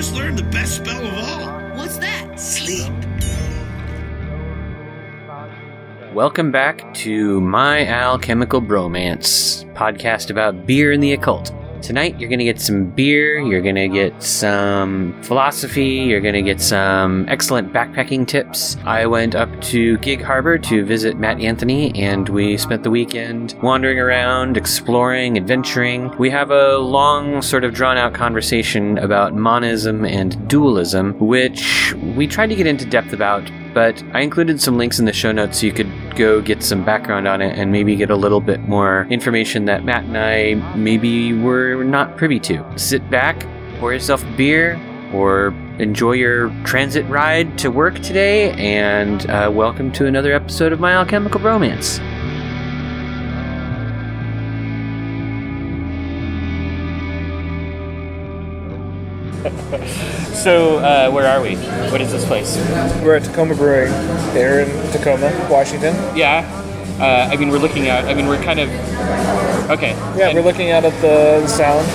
And just learned the best spell of all What's that? sleep. Welcome back to My Alchemical Bromance, podcast about beer and the occult. Tonight, you're going to get some beer, you're going to get some philosophy, you're going to get some excellent backpacking tips. I went up to Gig Harbor to visit Matt Anthony, and we spent the weekend wandering around, exploring, adventuring. We have a long, sort of drawn out conversation about monism and dualism, which we tried to get into depth about, but I included some links in the show notes so you could go get some background on it and maybe get a little bit more information that Matt and I maybe were not privy to. Sit back, pour yourself a beer, or enjoy your transit ride to work today, and uh, welcome to another episode of My Alchemical Bromance. So, uh, where are we? What is this place? We're at Tacoma Brewing here in Tacoma, Washington. Yeah. Uh, I mean, we're looking at. I mean, we're kind of. Okay. Yeah, And- we're looking out at the sound,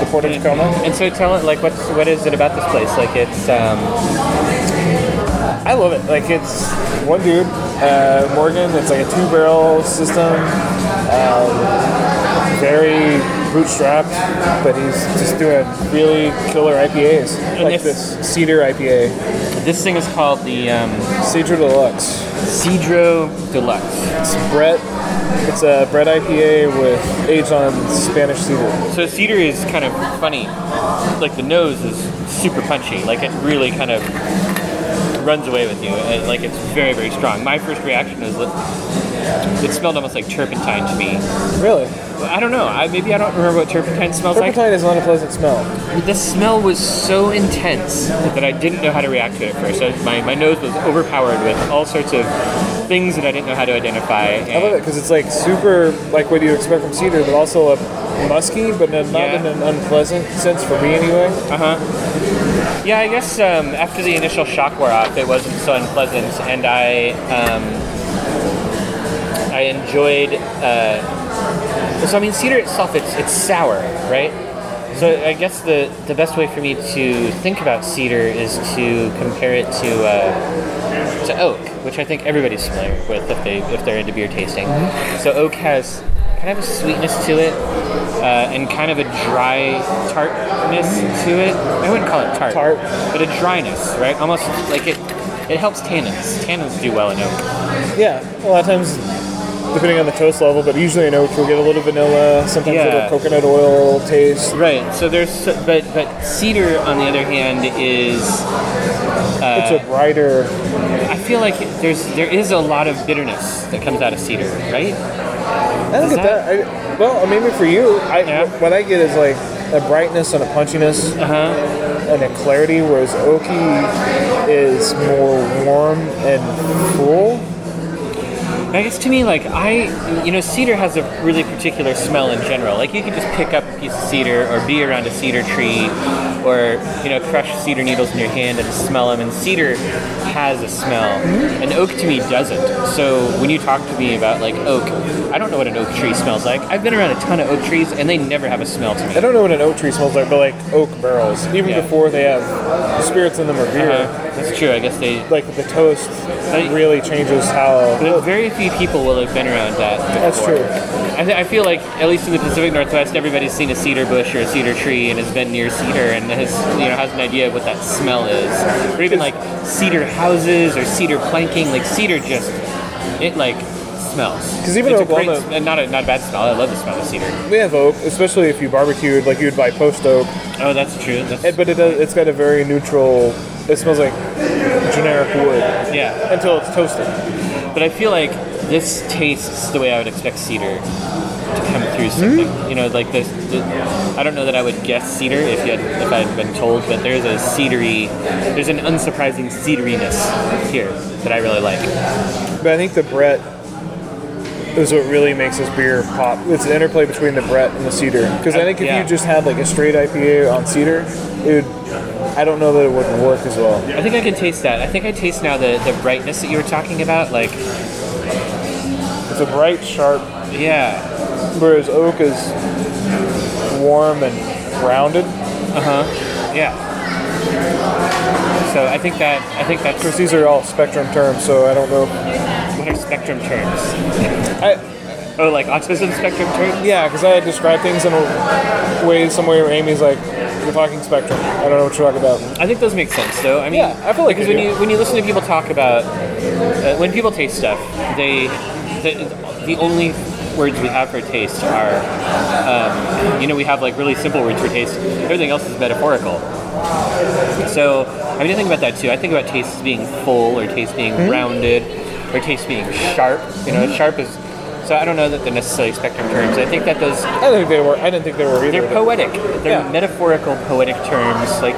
the port of Tacoma. And so, tell it like, what's what is it about this place? Like, it's um, I love it. Like it's one dude, uh, Morgan. It's like a two barrel system, um, very bootstrapped, but he's just doing really killer IPAs, like this- this cedar IPA, this thing is called the um, Cedro Deluxe. Cedro Deluxe. It's Brett. It's a Brett IPA with aged on Spanish cedar. So cedar is kind of funny. Like the nose is super punchy. Like it really kind of runs away with you. Uh, Like it's very very strong. My first reaction is it smelled almost like turpentine to me. Really, I don't know. I, maybe I don't remember what turpentine smells like. turpentine is not a pleasant smell. The smell was so intense that I didn't know how to react to it at first. I, my, my nose was overpowered with all sorts of things that I didn't know how to identify. I love it because it's like super like what you expect from cedar, but also a musky, but not Yeah. in an unpleasant sense for me anyway. Uh huh. Yeah, I guess um, after the initial shock wore off, it wasn't so unpleasant, and I um, I enjoyed. Uh, so I mean, cedar itself, it's it's sour, right? So I guess the the best way for me to think about cedar is to compare it to uh, to oak, which I think everybody's familiar with if they if they're into beer tasting. So oak has kind of a sweetness to it, uh, and kind of a dry tartness to it. I wouldn't call it tart, Tart. but a dryness, right? Almost like it. It helps tannins. Tannins do well in oak. Yeah, a lot of times, depending on the toast level, but usually in oak you'll get a little vanilla, sometimes a little coconut oil taste. Right. So there's, but but cedar on the other hand is. it's a brighter. I feel like there's there is a lot of bitterness that comes out of cedar, right? I don't get that. I, well, maybe for you, I, Yeah. what I get is like a brightness and a punchiness Uh huh. and a clarity, whereas oaky is more warm and full. I guess to me, like I, you know, cedar has a really particular smell in general. Like you can just pick up a piece of cedar or be around a cedar tree, or you know, crush cedar needles in your hand and smell them. And cedar has a smell, and oak to me doesn't. So when you talk to me about like oak, I don't know what an oak tree smells like. I've been around a ton of oak trees, and they never have a smell to me. I don't know what an oak tree smells like, but like oak barrels, even Yeah. before they have spirits in them or beer, Uh, that's true. I guess they. like the toast I- really changes how. But very few people will have been around that. That's true. I, th- I feel like, at least in the Pacific Northwest, everybody's seen a cedar bush or a cedar tree and has been near cedar and has, you know, has an idea of what that smell is. Or even like cedar houses or cedar planking. Like cedar just, it like smells. Because even it's a great, Oklahoma- sm- and not a not a bad smell. I love the smell of cedar. We have oak, especially if you barbecued, like you would buy post oak, Oh, that's true. That's, It- but it does, it's got a very neutral. It smells like generic wood yeah. until it's toasted. But I feel like this tastes the way I would expect cedar to come through something. Hmm? You know, like this. The, I don't know that I would guess cedar if you had, if I had been told, but there's a cedary, there's an unsurprising cedariness here that I really like. But I think the Brett is what really makes this beer pop. It's the interplay between the Brett and the cedar. Because I think if Yeah. you just had like a straight IPA on cedar, it would. I don't know that it wouldn't work as well. I think I can taste that. I think I taste now the the brightness that you were talking about. Like, It's a bright, sharp, yeah, whereas oak is warm and rounded. uh huh, yeah. So I think that I think that's Because these are all spectrum terms, so I don't know. Spectrum terms. I, Oh, like autism spectrum terms. yeah, because I describe things in a way, some way where Amy's like, you're talking spectrum. I don't know what you're talking about. I think those make sense, though. I mean, Yeah, I feel like because when do. you when you listen to people talk about uh, when people taste stuff, they the, the only words we have for taste are um, you know we have like really simple words for taste. Everything else is metaphorical. So I mean, I think about that too. I think about taste being full, or taste being Hmm? rounded, or taste being sharp. You know, sharp is. So I don't know that they're necessarily spectrum terms. I think that those I didn't think they were. I didn't think they were either. they're poetic. They're Yeah. metaphorical, poetic terms. Like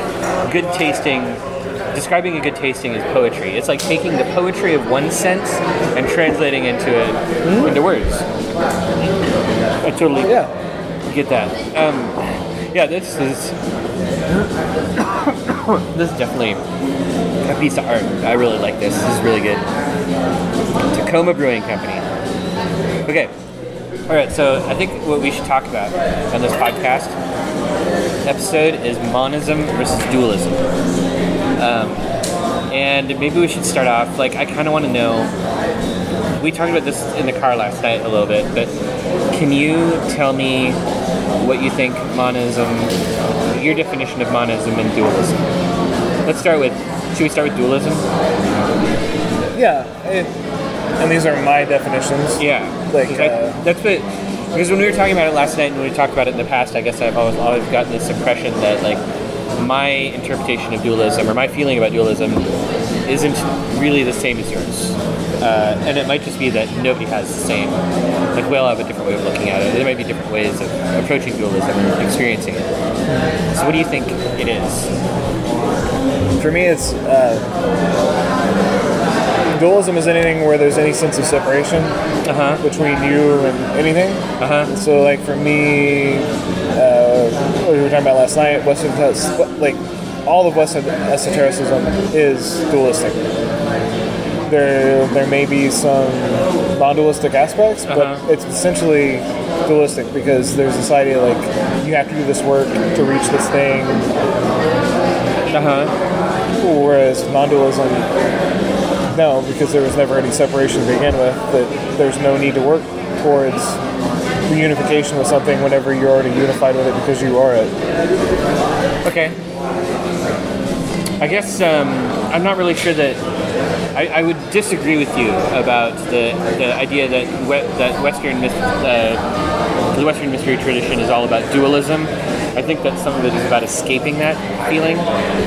good tasting. Describing a good tasting is poetry. It's like taking the poetry of one sense and translating into it into words. I totally yeah. get that. Um, yeah, this is this is definitely a piece of art. I really like this. This is really good. Tacoma Brewing Company. Okay. All right. So I think what we should talk about on this podcast episode is monism versus dualism. Um, and maybe we should start off. Like, I kind of want to know. We talked about this in the car last night a little bit, but can you tell me what you think monism, your definition of monism and dualism? Let's start with. Should we start with dualism? Yeah. It, and these are my definitions. Yeah, Like, I- uh, that's what. Because when we were talking about it last night, and when we talked about it in the past, I guess I've always always gotten this impression that like my interpretation of dualism or my feeling about dualism isn't really the same as yours. Uh, and it might just be that nobody has the same. Like we all have a different way of looking at it. There might be different ways of approaching dualism and experiencing it. So, what do you think it is? For me, it's uh, dualism is anything where there's any sense of separation Uh huh. between you and anything. Uh huh. So, like for me, uh, what we were talking about last night, Western like all of Western esotericism is dualistic. There, there may be some non-dualistic aspects, but Uh-huh. it's essentially dualistic because there's this idea like you have to do this work to reach this thing, Uh huh. Whereas non-dualism, no, because there was never any separation to begin with. That there's no need to work towards reunification with something whenever you're already unified with it because you are it. Okay. I guess um, I'm not really sure that I, I would disagree with you about the, the idea that we, that Western uh, the Western mystery tradition is all about dualism. I think that some of it is about escaping that feeling,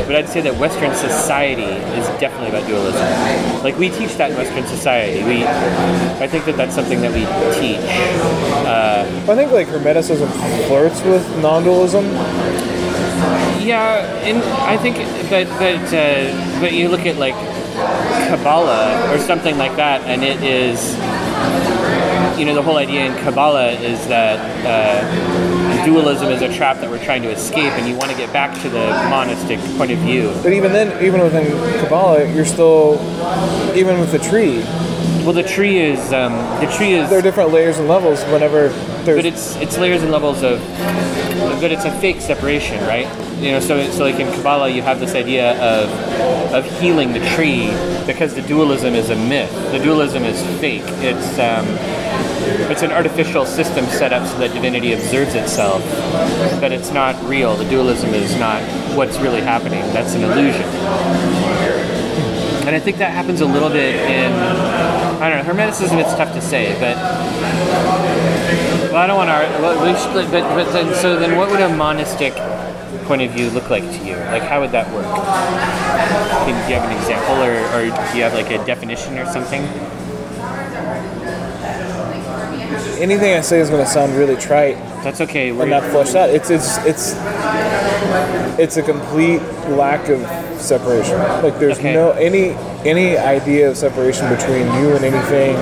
but I'd say that Western society is definitely about dualism. Like we teach that in Western society. We, I think that that's something that we teach. I think like Hermeticism flirts with non-dualism. Yeah, and I think, but but uh, but you look at like Kabbalah or something like that, and it is, you know, the whole idea in Kabbalah is that uh, dualism is a trap that we're trying to escape, and you want to get back to the monistic point of view. But even then, even within Kabbalah, you're still, even with the tree, Well, the tree is um, the tree is, there are different layers and levels. Whenever there's, but it's it's layers and levels of, but it's a fake separation, right? You know, so so like in Kabbalah, you have this idea of of healing the tree because the dualism is a myth. The dualism is fake. It's um, it's an artificial system set up so that divinity observes itself, but it's not real. The dualism is not what's really happening. That's an illusion. And I think that happens a little bit in I don't know Hermeticism. It's tough to say, but well, I don't want to. But but then so then what would a monistic point of view look like to you? Like how would that work? Can, do you have an example, or, or do you have like a definition or something? anything I say is going to sound really trite That's okay. We're, not fleshed out. It's it's it's it's a complete lack of separation. Like there's Okay. no any any idea of separation between you and anything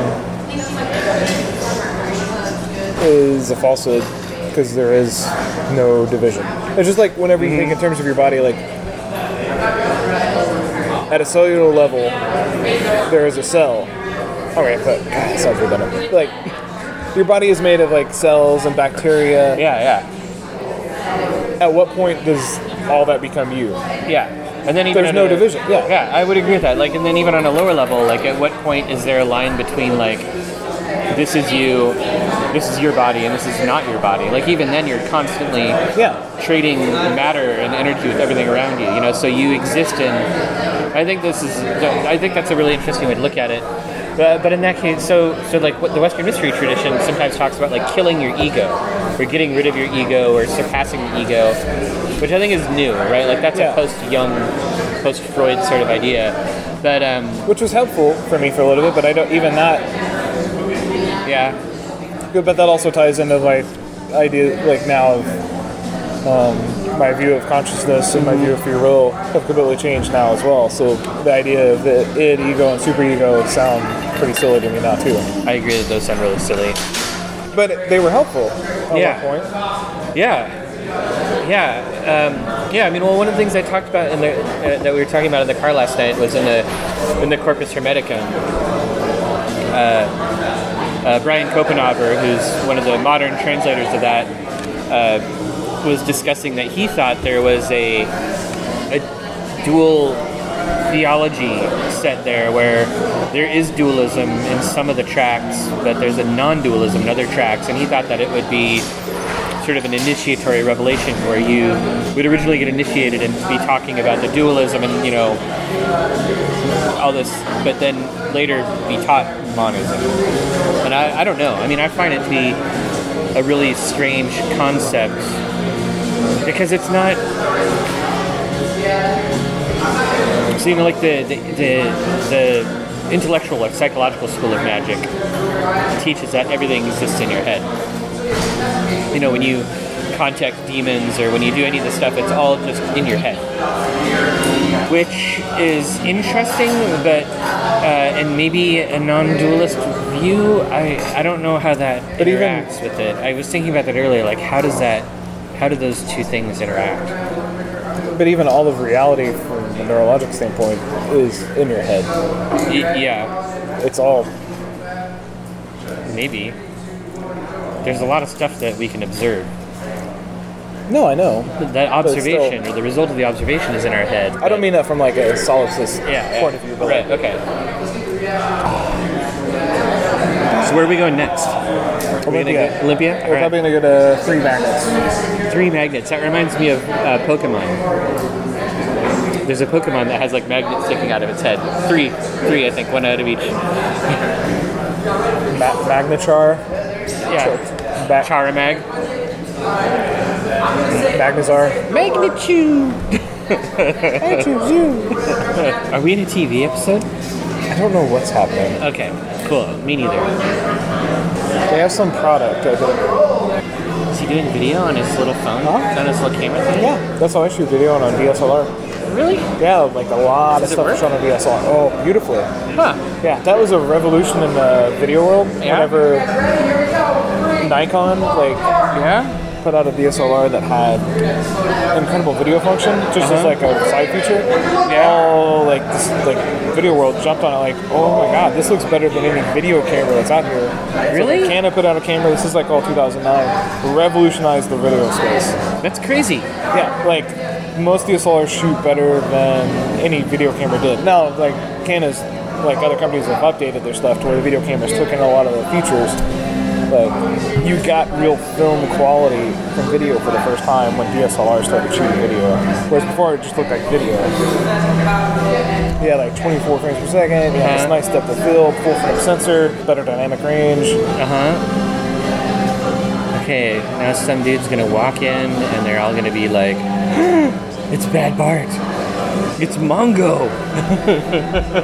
is a falsehood because there is no division. It's just like whenever you think mm-hmm. in terms of your body, like at a cellular level, there is a cell. Right, but God, that sounds redundant. Like your body is made of like cells and bacteria yeah, yeah. at what point does all that become you. Yeah. And then even There's no a- division, yeah. Yeah, I would agree with that. Like, and then even on a lower level, like, at what point is there a line between like, this is you, this is your body, and this is not your body? Like, even then, you're constantly Yeah. trading matter and energy with everything around you. You know, so you exist in. I think this is. I think that's a really interesting way to look at it. But, but in that case, so so like what the Western mystery tradition sometimes talks about like killing your ego, or getting rid of your ego, or surpassing your ego, which I think is new, right? Like that's Yeah. a post-Jung, post-Freud sort of idea. But um, Which was helpful for me for a little bit, but I don't even that. yeah, But that also ties into like idea like now of um, my view of consciousness and my view of free will have completely changed now as well. So the idea of the id, ego, and superego sound pretty silly to me now too. I agree that those sound really silly. But they were helpful at Yeah. one point. Yeah, yeah, um, yeah. I mean, well, one of the things I talked about in the uh, that we were talking about in the car last night was in the in the Corpus Hermeticum. Uh, uh, Brian Copenhaver, who's one of the modern translators of that, uh, was discussing that he thought there was a a dual theology set there where there is dualism in some of the tracks, but there's a non-dualism in other tracks, and he thought that it would be sort of an initiatory revelation where you would originally get initiated and be talking about the dualism and you know all this, but then later be taught monism. And I, I don't know. I mean, I find it to be a really strange concept because it's not. So you know, like the the the, the intellectual or psychological school of magic teaches that everything exists in your head you know, when you contact demons or when you do any of this stuff, it's all just in your head. Which is interesting, but uh, and maybe a non-dualist view. I I don't know how that But even- interacts with it. I was thinking about that earlier. Like, how does that? How do those two things interact? But even all of reality from a neurologic standpoint is in your head. Y- yeah, It's all maybe. There's a lot of stuff that we can observe. No, I know. That But still- observation or the result of the observation is in our head. I don't mean that from like a solipsist yeah, yeah. point of view, but right. like, Okay. So where are we going next? Are we gonna Olympia. go Olympia? We're right. probably gonna go to three magnets. Three magnets. That reminds me of uh, Pokemon. There's a Pokemon that has like magnets sticking out of its head. Three, three, I think, one out of each. Ma- Magnachar, Yeah. ba- Charamag. Magnazar. Magnitude! Are we in a TV episode? I don't know what's happening. Okay, cool. Me neither. They have some product. I think. Is he doing video on his little phone? Huh? On his little camera thing? Yeah, that's how I shoot video on a DSLR. Really? Yeah, like a lot Does of stuff work? is shot on DSLR. Oh, beautifully. Huh. Yeah, that was a revolution in the video world. Yeah? Whenever Nikon like Yeah? Put out a DSLR that had incredible video function, just as Uh-huh. like a side feature. All like this, like video world jumped on it like, oh my god, this looks better than any video camera that's out here. So, Really? like, Canon put out a camera. This is like all 2009. Revolutionized the video space. That's crazy. Yeah, like most DSLRs shoot better than any video camera did. Now, like Canon's, like other companies have updated their stuff to where the video cameras took in a lot of the features, but you got real film quality from video for the first time when DSLR started shooting video. Whereas before it just looked like video. Yeah, like 24 frames per second. You had this Uh-huh. nice depth of field, full frame sensor, better dynamic range. Uh huh. Okay, now some dude's gonna walk in and they're all gonna be like, "It's Bad Bart. It's Mongo.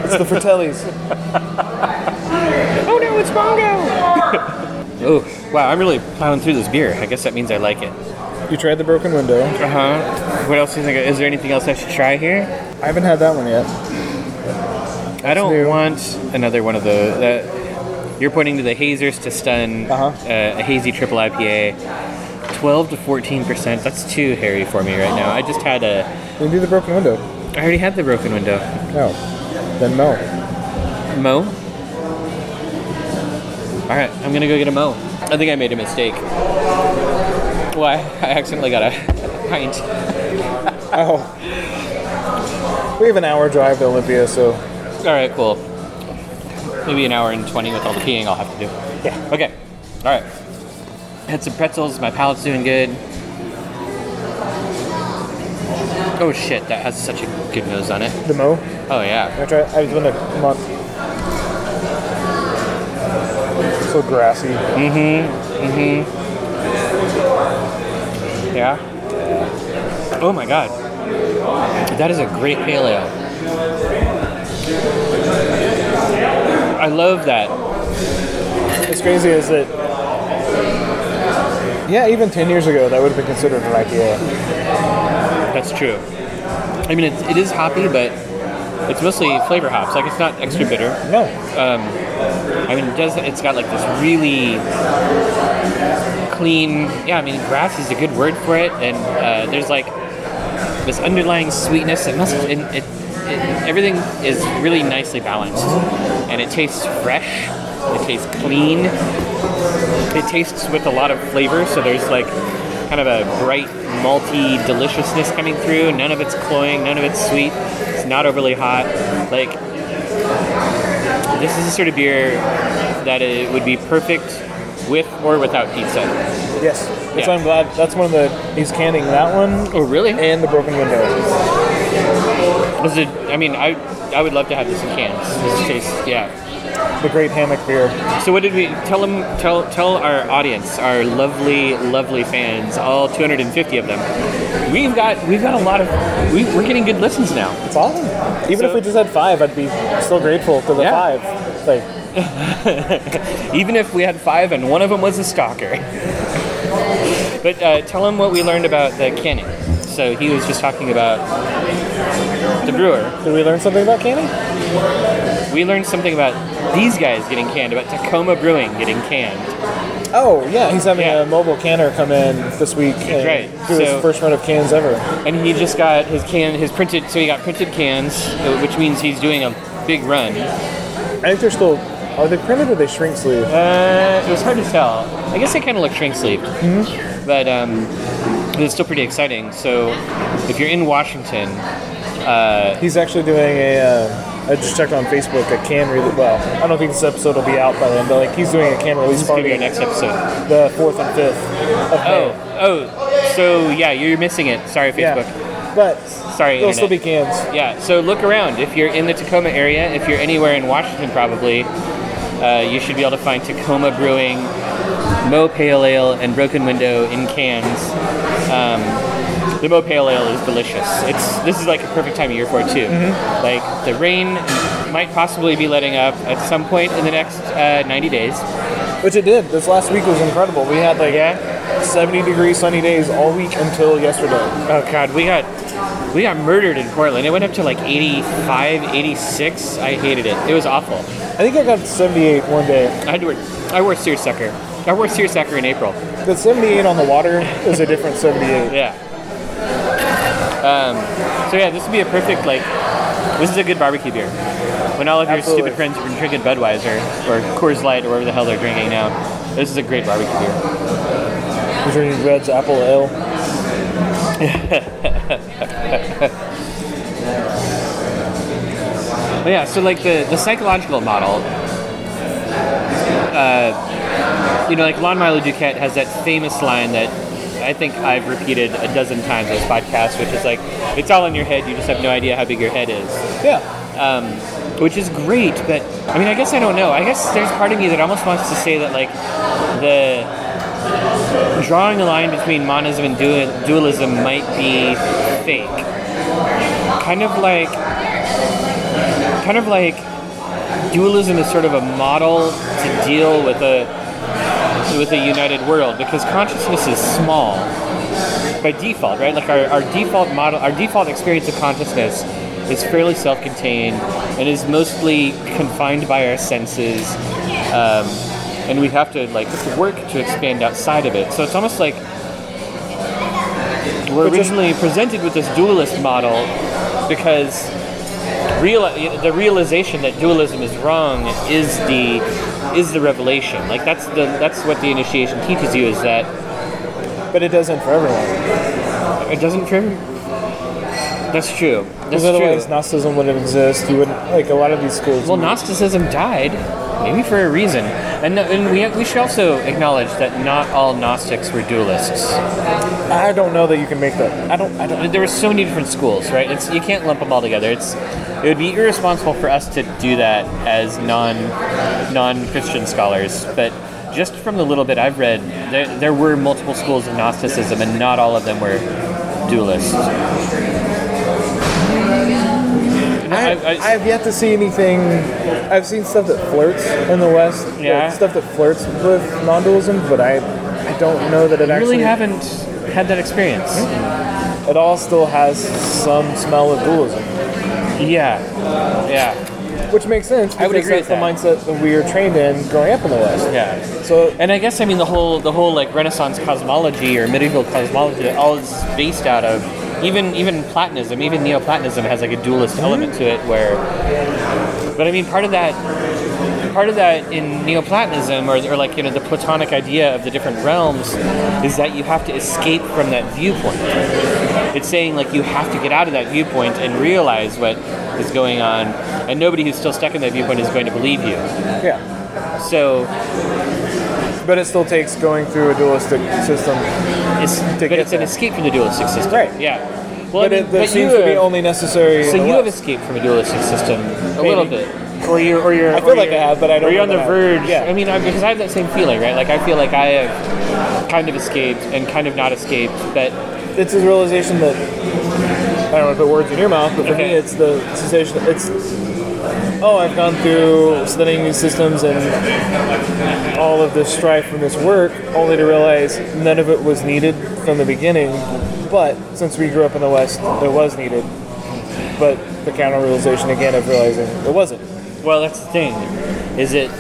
It's the Fratellis. Oh no, it's Mongo." oh, wow! I'm really plowing through this beer. I guess that means I like it. You tried the broken window. Uh huh. What else do you think? Is there anything else I should try here? I haven't had that one yet. I don't new. want another one of those. Uh, you're pointing to the hazers to stun Uh-huh. uh, a hazy triple IPA. 12 to 14 percent. That's too hairy for me right now. I just had a. You can do the broken window. I already had the broken window. No. Then no. Mo. All right, I'm gonna go get a mo. I think I made a mistake. Why? I accidentally got a pint. Oh. We have an hour drive to Olympia, so All right, cool. Maybe an hour and 20 with all the peeing I'll have to do. yeah. Okay. All right. Had some pretzels. My palate's doing good. Oh shit, that has such a good nose on it. The Mo. Oh yeah. I try. I've been a month. So grassy. Mm-hmm. Mm-hmm. Yeah. Oh my god. That is a great pale ale. I love that. What's crazy is that. Yeah, even ten years ago, that would have been considered an IPA. That's true. I mean, it's, it is hoppy, but it's mostly flavor hops. Like, it's not extra bitter. No. Um, I mean, it does. It's got like this really clean. Yeah, I mean, grass is a good word for it, and uh, there's like this underlying sweetness. It must. It, it, it, everything is really nicely balanced, and it tastes fresh. It tastes clean. It tastes with a lot of flavor. So there's like kind of a bright malty deliciousness coming through. None of it's cloying. None of it's sweet. It's not overly hot. Like this is the sort of beer that it would be perfect with or without pizza. Yes. That's Yeah. why I'm glad. That's one of the. He's canning that one Oh, really? and the broken window. Was it? I mean, I I would love to have this in cans. This tastes, yeah. The great hammock beer. So what did we tell them? Tell tell our audience, our lovely lovely fans, all 250 of them. We've got we've got a lot of we, we're getting good listens now. It's awesome. Even So- if we just had five, I'd be still grateful to the Yeah. five. Like, Even if we had five and one of them was a stalker. but uh, tell him what we learned about the canning. So he was just talking about the brewer. did we learn something about canning? We learned something about these guys getting canned, about Tacoma Brewing getting canned. Oh yeah, he's having Yeah. a mobile canner come in this week and right. do So- his first run of cans ever. And he just got his can, his printed, so he got printed cans, which means he's doing a big run. I think they're still. Are they printed or they shrink sleeve? Uh, it was hard to tell. I guess they kind of look shrink sleeved, Mm-hmm. but um, it's still pretty exciting. So if you're in Washington, uh, He's actually doing a. Uh, I just checked on Facebook a can release. Well, I don't think this episode will be out by then, but like he's doing a can release this be party our next episode. the fourth and fifth of Oh, May. oh, so yeah, you're missing it. Sorry, Facebook. Yeah, but Sorry, there'll still be cans. Yeah, so look around. If you're in the Tacoma area, if you're anywhere in Washington, probably, uh, you should be able to find Tacoma Brewing, Mo Pale Ale, and Broken Window in cans. Um, the Mo Pale Ale is delicious. It's this is like a perfect time of year for it too. Like the rain might possibly be letting up at some point in the next uh, 90 days. Which it did. This last week was incredible. We had like Yeah. 70 degree sunny days all week until yesterday. Oh god, we got we got murdered in Portland. It went up to like 85, 86. I hated it. It was awful. I think I got 78 one day. I had to wear I wore seersucker. I wore seersucker in April. The 78 on the water is a different 78. Yeah. Um, so yeah, this would be a perfect like. This is a good barbecue beer. When all of your Absolutely. stupid friends have been drinking Budweiser or Coors Light or whatever the hell they're drinking now, this is a great barbecue beer. We're drinking Red's Apple Ale. But yeah, so like the, the psychological model, uh, you know, like Lon Milo DuQuette has that famous line that I think I've repeated a dozen times this podcast, which is like, it's all in your head, you just have no idea how big your head is. Yeah. Um, which is great, but I mean, I guess I don't know. I guess there's part of me that almost wants to say that like the drawing a line between monism and dualism might be fake. Kind of like, kind of like dualism is sort of a model to deal with a with a united world because consciousness is small by default, right? Like our, our default model, our default experience of consciousness is fairly self-contained and is mostly confined by our senses, um, and we have to like work to expand outside of it. So it's almost like we're originally presented with this dualist model because real the realization that dualism is wrong is the is the revelation. Like that's the that's what the initiation teaches you is that But it doesn't for everyone. it doesn't for That's true. Because otherwise, true. Gnosticism wouldn't exist. You wouldn't like a lot of these schools. Well, Gnosticism died, maybe for a reason. And, and we, we should also acknowledge that not all Gnostics were dualists. I don't know that you can make that. I don't. I don't. There were so many different schools, right? It's you can't lump them all together. It's it would be irresponsible for us to do that as non non Christian scholars, but. Just from the little bit I've read, there, there were multiple schools of Gnosticism, and not all of them were dualists. I, I- I- I've yet to see anything. I've seen stuff that flirts in the West. Yeah. stuff that flirts with non-dualism, but I, I don't know that it I actually. really haven't had that experience. It all still has some smell of dualism, Yeah, yeah, which makes sense. I would agree that's with the mindset that we were trained in growing up in the West. yeah. So And I guess I mean the whole the whole like Renaissance cosmology or medieval cosmology all is based out of even even Platonism, even Neoplatonism has like a dualist mm-hmm. element to it where but I mean part of that part of that in Neoplatonism or, or like you know the Platonic idea of the different realms is that you have to escape from that viewpoint. It's saying like you have to get out of that viewpoint and realize what is going on and nobody who's still stuck in that viewpoint is going to believe you. yeah, So but it still takes going through a dualistic system. It's, to but get it's an escape from the dualistic system. Right. Yeah. Well, But I mean, it that but seems you to be only necessary. So in the you have escaped from a dualistic system a Maybe. little bit, or you're, or you're. I feel or like you're- I have, but I don't Or you're on the that I have. verge. Yeah. I mean, I, because I have that same feeling, right? Like I feel like I have kind of escaped and kind of not escaped, but it's a realization that I don't want to put words in your mouth, but for Okay. me, it's the sensation. It's oh, I've gone through studying these systems and all of this strife from this work, only to realize none of it was needed from the beginning. But since we grew up in the West, it was needed. But the counter realization again of realizing it wasn't. well, that's the thing. Is it?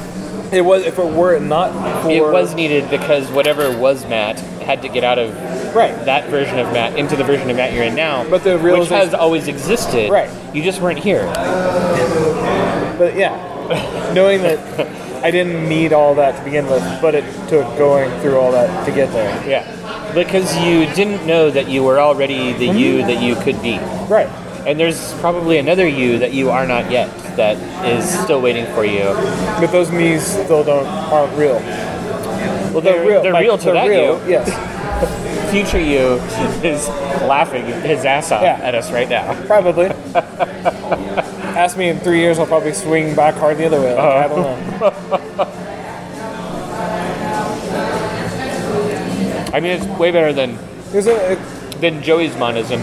It was if it were not for It was needed because whatever was Matt had to get out of right. that version of Matt into the version of Matt you're in now. But the which realization- has always existed. Right. You just weren't here. But yeah, knowing that I didn't need all that to begin with, but it took going through all that to get there. Yeah. Because you didn't know that you were already the mm-hmm. you that you could be. Right. And there's probably another you that you are not yet that is still waiting for you. But those me's still don't aren't real. Well, they're, real they're like, real to they're that real, you. Yes, Future you is laughing his ass off Yeah. at us right now. probably. Ask me in three years, I'll probably swing back hard the other way. Like, I don't know. I mean, it's way better than Is it, it, than Joey's monism.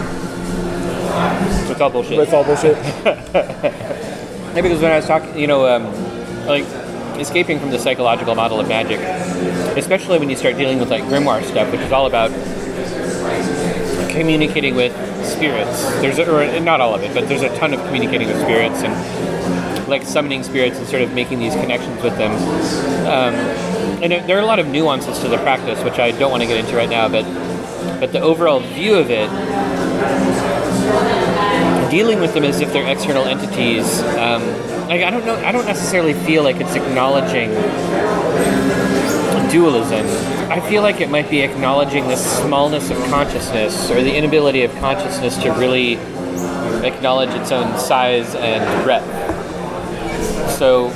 It's all bullshit. it's all bullshit. Yeah, because when I was talking, you know, um, like escaping from the psychological model of magic, especially when you start dealing with like grimoire stuff, which is all about communicating with spirits. There's a, not all of it, but there's a ton of communicating with spirits and like summoning spirits and sort of making these connections with them. Um, and there- there are a lot of nuances to the practice, which I don't want to get into right now, but but the overall view of it dealing with them as if they're external entities. Um, like I don't know. I don't necessarily feel like it's acknowledging dualism. I feel like it might be acknowledging the smallness of consciousness or the inability of consciousness to really acknowledge its own size and breadth. So,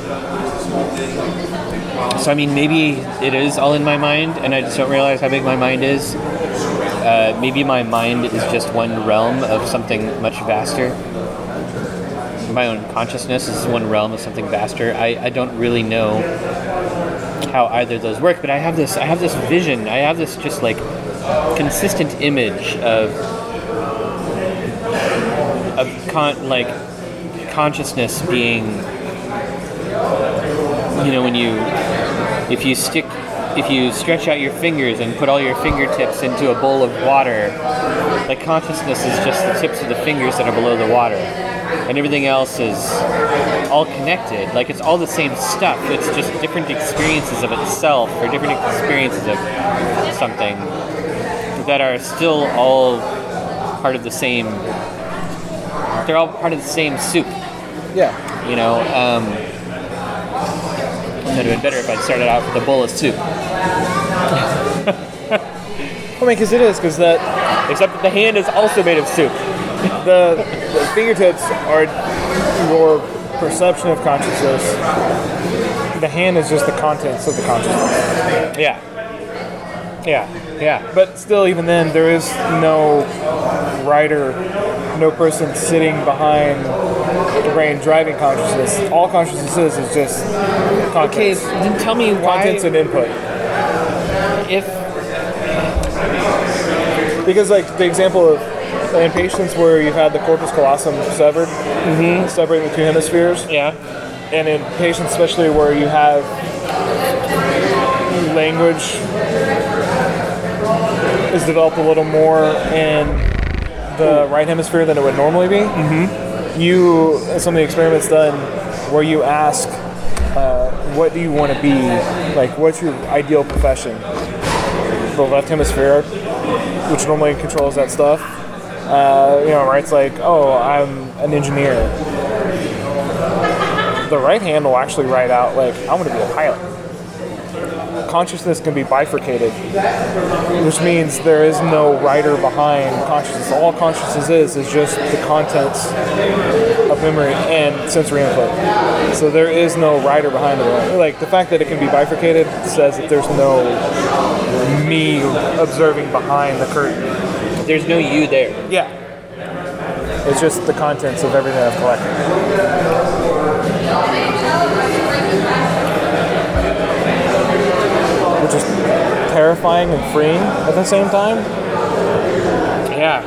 so I mean, maybe it is all in my mind, and I just don't realize how big my mind is. Uh, maybe my mind is just one realm of something much vaster. My own consciousness is one realm of something vaster. I, I don't really know how either of those work, but I have this I have this vision. I have this just like consistent image of of con- like consciousness being you know when you if you stick if you stretch out your fingers and put all your fingertips into a bowl of water like consciousness is just the tips of the fingers that are below the water and everything else is all connected. Like it's all the same stuff. It's just different experiences of itself or different experiences of something that are still all part of the same they're all part of the same soup. Yeah. you know um, it would have been better if I'd started out with a bowl of soup. I mean, because it is, because that except that the hand is also made of soup the, the fingertips are your perception of consciousness. The hand is just the contents of the consciousness. Yeah. Yeah. Yeah. But still, even then, there is no writer, no person sitting behind the brain driving consciousness. All consciousness is is just Okay, contents. then tell me why. Contents and input. If Because like the example of in patients where you've had the corpus callosum severed, separating the two hemispheres, yeah, and in patients especially where you have language is developed a little more in the right hemisphere than it would normally be. Mm-hmm. You some of the experiments done where you ask, uh, what do you want to be? Like, what's your ideal profession? The left hemisphere, which normally controls that stuff, uh, you know, writes like, oh, I'm an engineer. The right hand will actually write out like, I want to be a pilot. Consciousness can be bifurcated, which means there is no writer behind consciousness. All consciousness is is just the contents of memory and sensory input. So there is no writer behind the it. Like the fact that it can be bifurcated says that there's no me observing behind the curtain. There's no you there. Yeah. It's just the contents of everything I've collected. Which is terrifying and freeing at the same time. Yeah.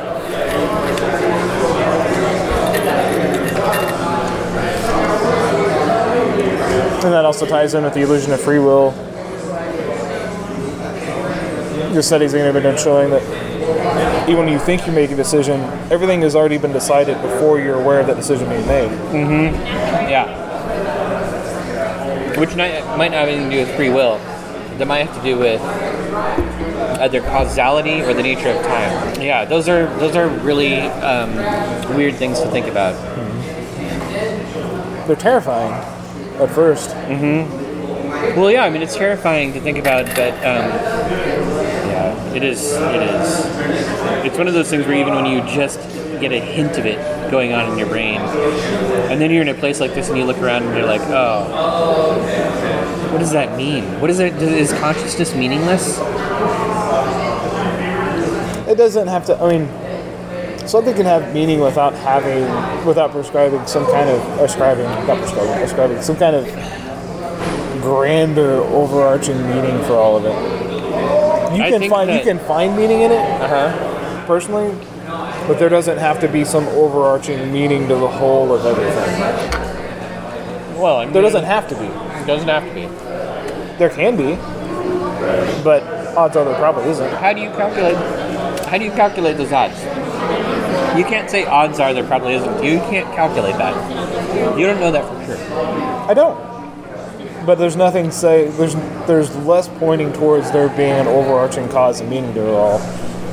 And that also ties in with the illusion of free will. The studies are going to be showing that even when you think you make a decision, everything has already been decided before you're aware of that decision being made. Yeah. Which not, might not have anything to do with free will. That might have to do with either causality or the nature of time. Yeah, those are those are really um, weird things to think about. They're terrifying at first. Well, yeah, I mean it's terrifying to think about, but um, it is. It is. It's one of those things where even when you just get a hint of it going on in your brain, and then you're in a place like this and you look around and you're like, oh, what does that mean? What is it? Is consciousness meaningless? It doesn't have to. I mean, something can have meaning without having, without prescribing some kind of ascribing, not prescribing, ascribing some kind of grander, overarching meaning for all of it. You I can find you can find meaning in it Uh huh. personally, but there doesn't have to be some overarching meaning to the whole of everything. Well, I mean, There doesn't have to be. It doesn't have to be. There can be, but odds are there probably isn't. How do you calculate? How do you calculate those odds? You can't say odds are there probably isn't. You can't calculate that. You don't know that for sure. I don't. But there's nothing say there's there's less pointing towards there being an overarching cause and meaning to it all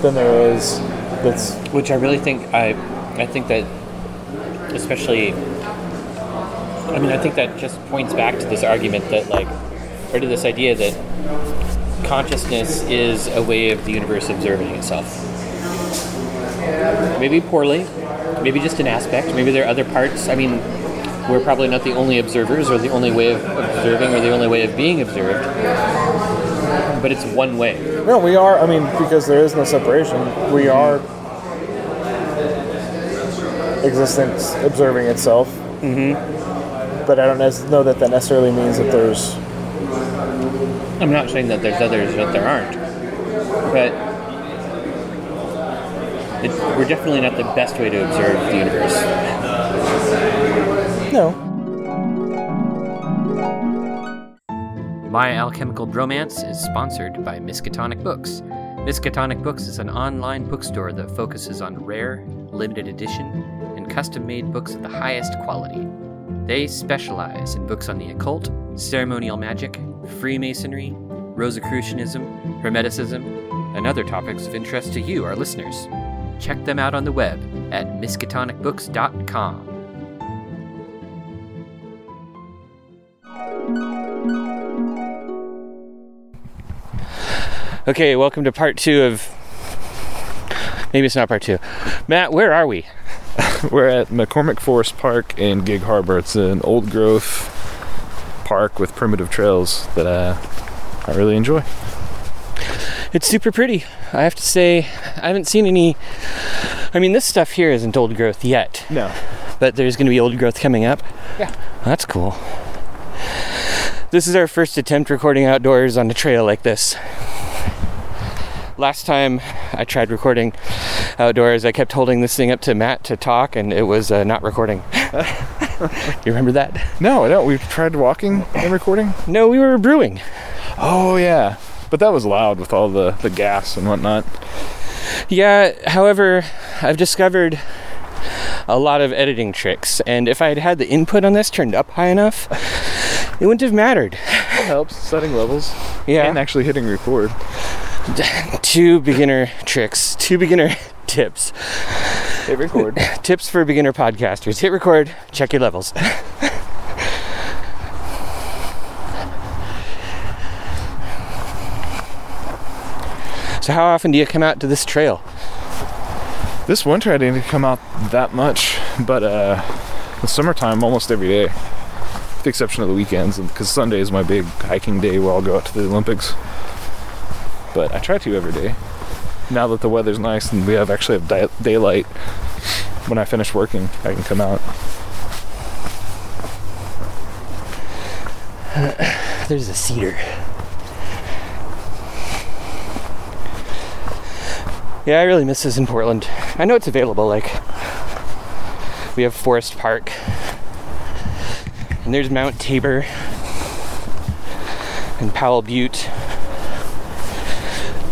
than there is that's Which I really think I, I think that, especially. I mean, I think that just points back to this argument that like, or to this idea that consciousness is a way of the universe observing itself. Maybe poorly, maybe just an aspect. Maybe there are other parts. I mean, we're probably not the only observers or the only way of observing or the only way of being observed. But it's one way. no we are I mean because there is no separation we are existence observing itself mm-hmm. but I don't know that that necessarily means that there's I'm not saying that there's others that there aren't, but it, we're definitely not the best way to observe the universe. No My Alchemical Bromance is sponsored by Miskatonic Books. Miskatonic Books is an online bookstore that focuses on rare, limited edition, and custom made books of the highest quality. They specialize in books on the occult, ceremonial magic, Freemasonry, Rosicrucianism, Hermeticism, and other topics of interest to you, our listeners. Check them out on the web at miskatonicbooks.com. Okay, welcome to part two of. Maybe it's not part two. Matt, where are we? We're at McCormick Forest Park in Gig Harbor. It's an old growth park with primitive trails that uh, I really enjoy. It's super pretty. I have to say, I haven't seen any. I mean, this stuff here isn't old growth yet, No. but there's going to be old growth coming up. Yeah. That's cool. This is our first attempt recording outdoors on a trail like this. Last time I tried recording outdoors, I kept holding this thing up to Matt to talk, and it was uh, not recording. you remember that? No, I don't. We tried walking and recording. No, we were brewing. Oh yeah, but that was loud with all the the gas and whatnot. Yeah, however, I've discovered a lot of editing tricks, and if I had had the input on this turned up high enough, it wouldn't have mattered. It helps setting levels Yeah. and actually hitting record. two beginner tricks, two beginner tips. Hit record. Tips for beginner podcasters. Hit record, check your levels. so, how often do you come out to this trail? this winter I didn't come out that much, but uh, the summertime almost every day, with the exception of the weekends, because Sunday is my big hiking day where I'll go out to the Olympics. But I try to every day. Now that the weather's nice and we have actually have di- daylight, when I finish working, I can come out. There's a cedar. Yeah, I really miss this in Portland. I know it's available, like, we have Forest Park, and there's Mount Tabor, and Powell Butte.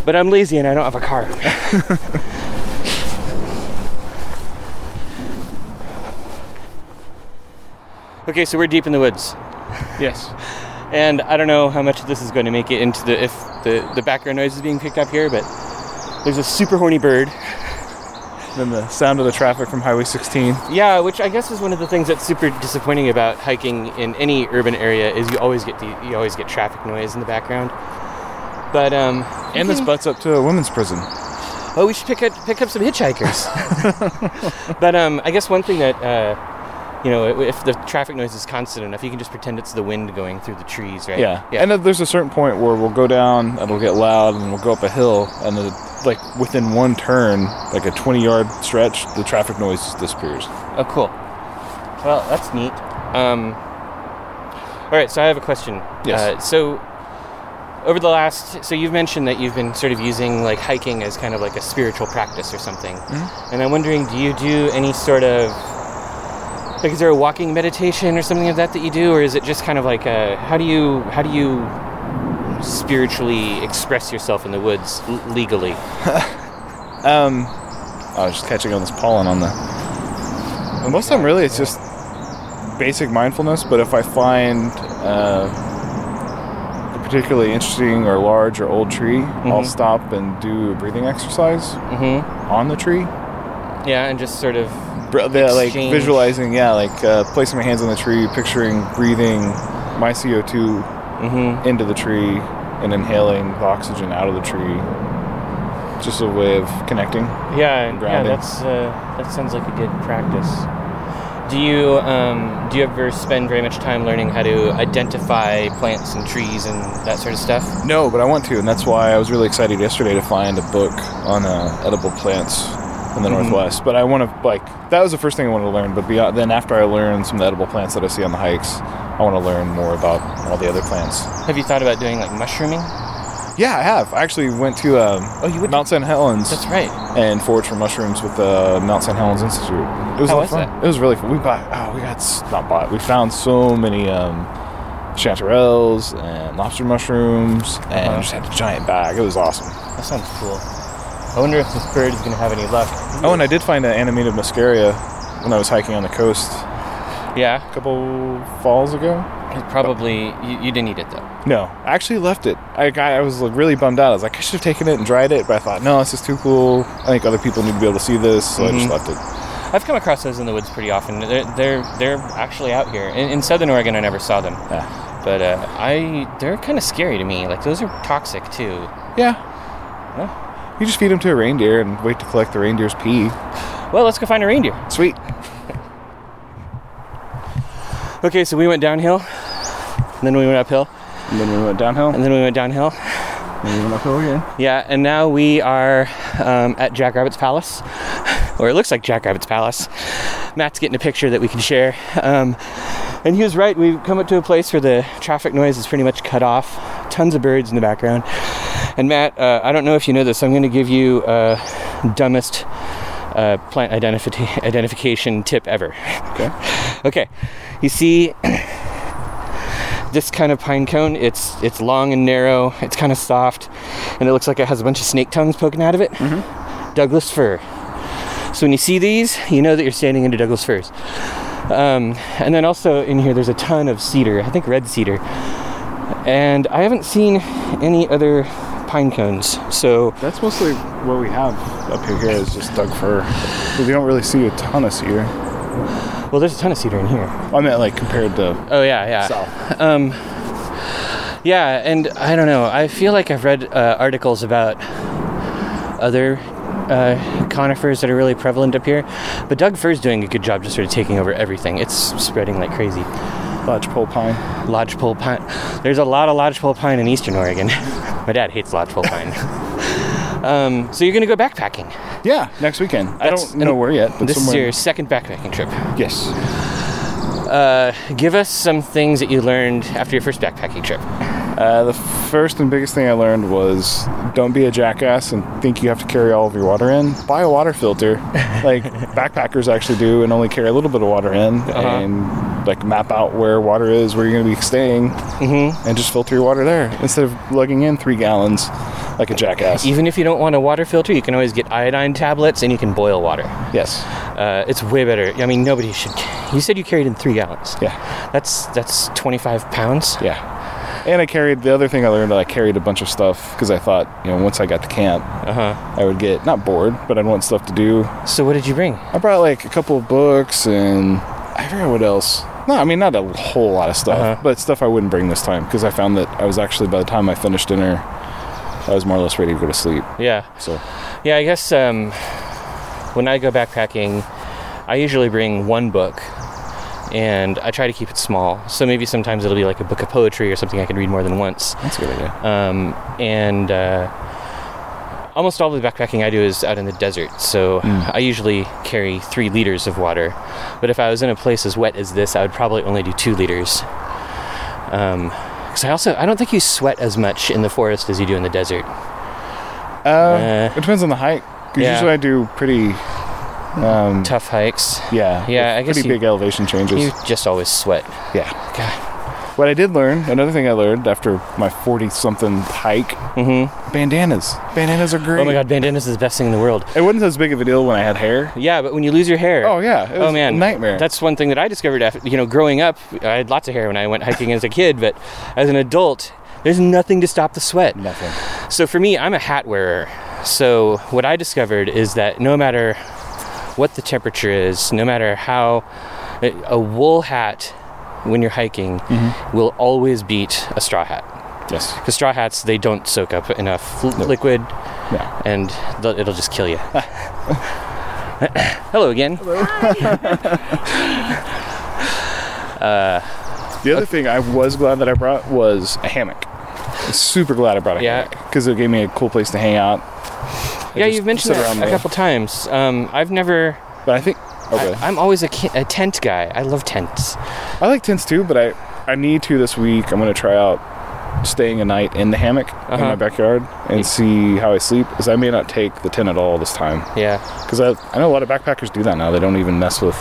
But I'm lazy and I don't have a car. okay, so we're deep in the woods. Yes. And I don't know how much of this is going to make it into the if the, the background noise is being picked up here, but there's a super horny bird. Then the sound of the traffic from Highway 16. Yeah, which I guess is one of the things that's super disappointing about hiking in any urban area is you always get the you always get traffic noise in the background. But um And this butts up to a women's prison. oh, we should pick up pick up some hitchhikers. but um I guess one thing that uh you know, if the traffic noise is constant enough, you can just pretend it's the wind going through the trees, right? Yeah. Yeah. And there's a certain point where we'll go down, it'll get loud, and we'll go up a hill, and then, like, within one turn, like a 20 yard stretch, the traffic noise disappears. Oh, cool. Well, that's neat. Um, all right, so I have a question. Yes. Uh, so, over the last, so you've mentioned that you've been sort of using like hiking as kind of like a spiritual practice or something, and I'm wondering, do you do any sort of like, is there a walking meditation or something of that that you do, or is it just kind of like a how do you how do you spiritually express yourself in the woods l- legally? Um, I was just catching on this pollen on the. And most of them really, it's just basic mindfulness, but if I find uh, particularly interesting or large or old tree, I'll Mhm. stop and do a breathing exercise Mm-hmm. on the tree. Yeah, and just sort of like visualizing, yeah, like uh, placing my hands on the tree, picturing breathing my CO2 mm-hmm. into the tree and inhaling the oxygen out of the tree. Just a way of connecting. Yeah, yeah, grounding. that's uh, that sounds like a good practice. Do you um, do you ever spend very much time learning how to identify plants and trees and that sort of stuff? No, but I want to, and that's why I was really excited yesterday to find a book on uh, edible plants in the Mhm. Northwest. But I want to like that was the first thing I wanted to learn. But beyond then, after I learn some of the edible plants that I see on the hikes, I want to learn more about all the other plants. Have you thought about doing like mushrooming? Yeah, I have. I actually went to um, Oh, you would. Mount St. Helens. That's right. and foraged for mushrooms with the Mount St. Helens Institute. It was How was fun. It was really fun. We bought, oh, we got not bought. We found so many um, chanterelles and lobster mushrooms, and Uh-huh. just had a giant bag. It was awesome. That sounds cool. I wonder if this bird is going to have any luck. Oh, and I did find an Amanita muscaria when I was hiking on the coast Yeah, a couple falls ago. Probably you, you didn't eat it though. No, I actually left it. I, got, I was like, really bummed out. I was like, I should have taken it and dried it, but I thought, no, this is too cool. I think other people need to be able to see this, so I just Mhm. left it. I've come across those in the woods pretty often. They're they're, they're actually out here in, in southern Oregon. I never saw them, Yeah. but uh, I they're kind of scary to me. Like those are toxic too. Yeah. Huh? You just feed them to a reindeer and wait to collect the reindeer's pee. Well, let's go find a reindeer. Sweet. Okay, so we went downhill, and then we went uphill, And then we went downhill. and then we went downhill. And we went uphill again. Yeah, and now we are um, at Jackrabbit's Palace, or it looks like Jackrabbit's Palace. Matt's getting a picture that we can share. Um, and he was right, we've come up to a place where the traffic noise is pretty much cut off. Tons of birds in the background. And Matt, uh, I don't know if you know this, I'm going to give you uh, dumbest uh, plant identifi- identification tip ever. Okay. Okay, you see this kind of pine cone. It's it's long and narrow. It's kind of soft, and it looks like it has a bunch of snake tongues poking out of it. Douglas fir. So when you see these, you know that you're standing into Douglas firs. Um, and then also in here, there's a ton of cedar. I think red cedar. And I haven't seen any other pine cones. So That's mostly what we have up here. Here is just Doug fir. We don't really see a ton of cedar. Well, there's a ton of cedar in here. I meant like compared to Oh yeah, yeah. south. Um, yeah, and I don't know. I feel like I've read uh, articles about other uh, conifers that are really prevalent up here, but Doug Fir's doing a good job just sort of taking over everything. It's spreading like crazy. Lodgepole pine. Lodgepole pine. There's a lot of lodgepole pine in Eastern Oregon. My dad hates lodgepole pine. um, so you're gonna go backpacking. Yeah, next weekend. I don't know where yet, but This is your second backpacking trip. Yes. Uh, give us some things that you learned after your first backpacking trip. Uh, the first and biggest thing I learned was don't be a jackass and think you have to carry all of your water in. Buy a water filter, like backpackers actually do, and only carry a little bit of water in, Uh-huh. and like map out where water is, where you're going to be staying, Mm-hmm. and just filter your water there instead of lugging in three gallons like a jackass. Even if you don't want a water filter, you can always get iodine tablets and you can boil water. yes. Uh, it's way better. I mean, nobody should. You said you carried in three gallons. Yeah. That's that's 25 pounds. Yeah. And I carried the other thing I learned. I carried a bunch of stuff because I thought, you know, once I got to camp, Uh huh. I would get not bored, but I'd want stuff to do. So what did you bring? I brought like a couple of books and I forgot what else. No, I mean not a whole lot of stuff, Uh-huh. but stuff I wouldn't bring this time because I found that I was actually by the time I finished dinner, I was more or less ready to go to sleep. Yeah. So Yeah, I guess um, when I go backpacking, I usually bring one book, and I try to keep it small. So maybe sometimes it'll be like a book of poetry or something I can read more than once. that's a good idea. Um, and uh, almost all the backpacking I do is out in the desert. So I usually carry three liters of water. But if I was in a place as wet as this, I would probably only do two liters. Because I also I don't think you sweat as much in the forest as you do in the desert. Uh, Uh, it depends on the hike. 'cause yeah. usually I do pretty, um, Tough hikes. yeah, Yeah, I guess pretty you- big elevation changes. You just always sweat. yeah. God. What I did learn, another thing I learned after my 40 something hike, Mm-hmm. bandanas. Bandanas are great. Oh my god, bandanas is the best thing in the world. It wasn't as big of a deal when I had hair. Yeah, but when you lose your hair. Oh yeah, it was oh man, a nightmare. That's one thing that I discovered after you know growing up. I had lots of hair when I went hiking as a kid, but as an adult, there's nothing to stop the sweat. nothing. So for me, I'm a hat wearer. So what I discovered is that no matter what the temperature is, no matter how a wool hat when you're hiking will always beat a straw hat. Yes. Because straw hats they don't soak up enough l- liquid Yeah. and th- it'll just kill you. Hello again. The other thing I was glad that I brought was a hammock. I'm super glad I brought a Yeah. hammock because it gave me a cool place to hang out. Yeah, you've mentioned sit that a couple times. Um, I've never. But I think okay. I, am always a, a tent guy. I love tents. I like tents too, but I I need to this week. I'm gonna try out staying a night in the hammock in Uh-huh. my backyard and see how I sleep. Because I may not take the tent at all this time. Yeah. Because I I know a lot of backpackers do that now. They don't even mess with.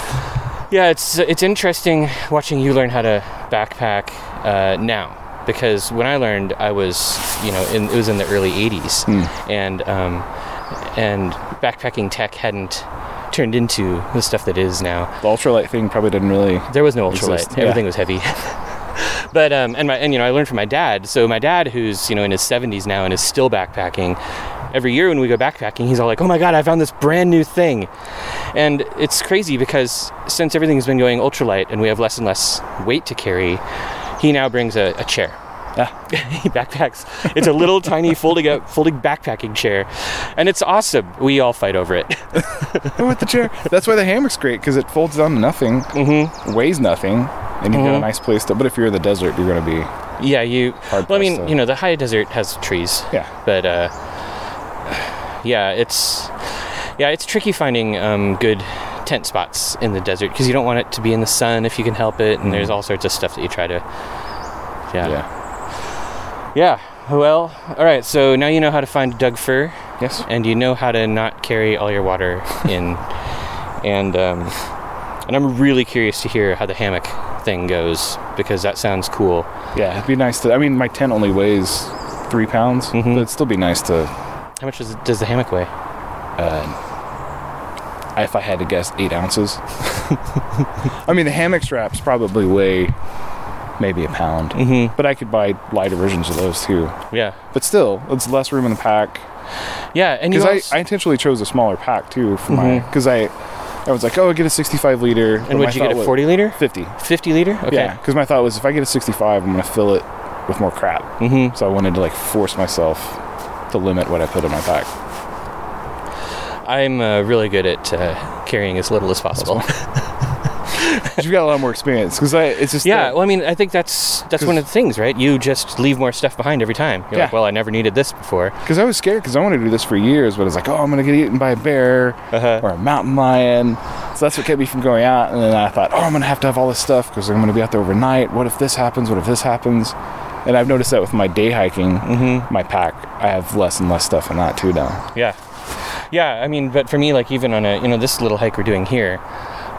Yeah, it's it's interesting watching you learn how to backpack uh, now because when I learned, I was you know in, it was in the early '80s, Hmm. and um, and backpacking tech hadn't turned into the stuff that is now. The ultralight thing probably didn't really. There was no ultralight. Exist, yeah. Everything was heavy. but um, and my and you know I learned from my dad. So my dad, who's you know in his 70s now and is still backpacking. Every year when we go backpacking, he's all like, "Oh my god, I found this brand new thing," and it's crazy because since everything's been going ultralight and we have less and less weight to carry, he now brings a, a chair. He backpacks. It's a little tiny folding up, folding backpacking chair, and it's awesome. We all fight over it. with the chair. That's why the hammock's great because it folds down to nothing, mm-hmm. weighs nothing, and you've got a nice place to. But if you're in the desert, you're going to be yeah, you. Hard well, I mean, to- you know, the high desert has trees. Yeah. But uh, yeah, it's yeah, it's tricky finding um, good tent spots in the desert because you don't want it to be in the sun if you can help it, and there's all sorts of stuff that you try to. Yeah. yeah. Yeah. Well, all right. So now you know how to find Doug fir, Yes. and you know how to not carry all your water in, and um, and I'm really curious to hear how the hammock thing goes because that sounds cool. Yeah, it'd be nice to. I mean, my tent only weighs three pounds, Mhm. but it'd still be nice to. How much does, does the hammock weigh? If I had to guess, eight ounces. I mean, the hammock straps probably weigh maybe a pound, Mhm. but I could buy lighter versions of those too. Yeah. But still, it's less room in the pack. Yeah, and you Because I, also, I intentionally chose a smaller pack too for my. Mhm. Because I, I was like, oh, I get a 65 liter. and my would you get a was- 40 liter? 50. 50 liter? Okay. Yeah, because my thought was if I get a 65, I'm gonna fill it with more crap. Mm-hmm. So I wanted to like force myself to limit what I put in my pack. I'm uh, really good at uh, carrying as little as possible. You've got a lot more experience because I it's just yeah, that- well, I mean, I think that's that's one of the things, right? You just leave more stuff behind every time. You're like, Yeah. well, I never needed this before. Because I was scared because I wanted to do this for years, but it's like, oh, I'm gonna get eaten by a bear Uh-huh. or a mountain lion. So that's what kept me from going out. And then I thought, oh, I'm gonna have to have all this stuff because I'm gonna be out there overnight. What if this happens? What if this happens? And I've noticed that with my day hiking, Mm-hmm. my pack, I have less and less stuff in that too now. Yeah, yeah. I mean, but for me, like even on a you know this little hike we're doing here,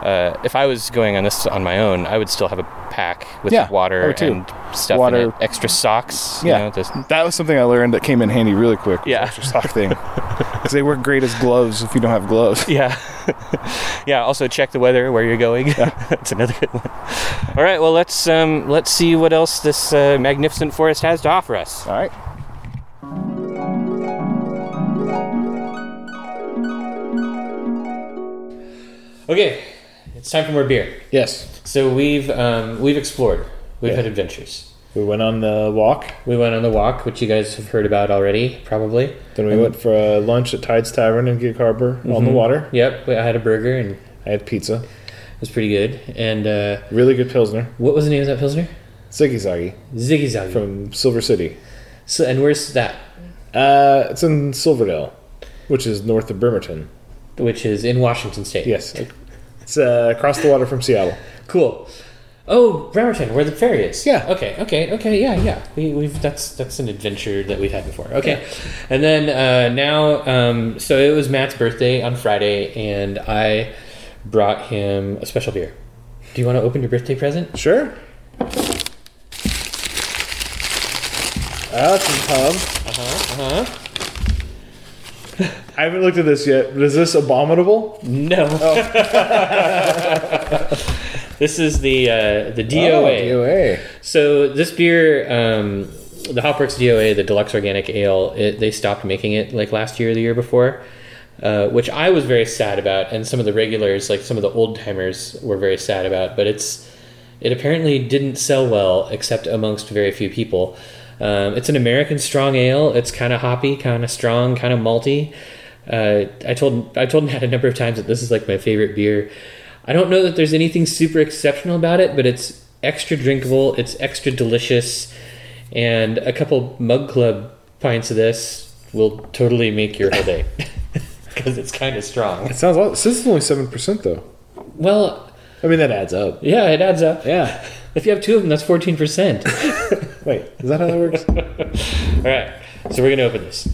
uh, if I was going on this on my own, I would still have a pack with Yeah, water and stuff Water. in it, extra socks. You Yeah. know, That was something I learned that came in handy really quick. Yeah. extra sock thing. Because they work great as gloves if you don't have gloves. yeah, yeah. Also check the weather where you're going. Yeah. That's another good one. All right, well let's um, let's see what else this uh, magnificent forest has to offer us. All right. Okay, it's time for more beer. Yes. So we've um, we've explored. We've Yeah. had adventures. We went on the walk. We went on the walk, which you guys have heard about already, probably. Then we went for a lunch at Tides Tavern in Gig Harbor on the water. Yep, I had a burger and it I had pizza. It was pretty good. And uh, Really good Pilsner. what was the name of that pilsner? Ziggy Zaggy Ziggy Zaggy. from Silver City. So, and where's that? Uh, it's in Silverdale, which is north of Bremerton. Which is in Washington State. Yes. It's uh, across the water from Seattle. Cool. Oh, Bremerton, where the ferry is. Yeah. Okay. Okay. Okay. Yeah. Yeah. We, we've that's that's an adventure that we've had before. Okay. And then uh, now, um, so it was Matt's birthday on Friday, and I brought him a special beer. Do you want to open your birthday present? Sure. Ah, some pub. Uh huh. Uh huh. I haven't looked at this yet, but is this abominable? No. this is the uh, the DOA. Oh, DOA. So this beer, um, the Hopworks DOA, the Deluxe Organic Ale, it, they stopped making it like last year or the year before, uh, which I was very sad about, and some of the regulars, like some of the old timers, were very sad about. But it's it apparently didn't sell well, except amongst very few people. Um, it's an American strong ale. It's kind of hoppy, kind of strong, kind of malty. Uh, I told I told Matt a number of times that this is like my favorite beer. I don't know that there's anything super exceptional about it, but it's extra drinkable. It's extra delicious, and a couple Mug Club pints of this will totally make your whole day because it's kind of strong. It sounds like this is only seven percent though. Well, I mean that adds up. yeah, it adds up. Yeah. If you have two of them, that's fourteen percent. Wait, is that how that works? All right, so we're gonna open this.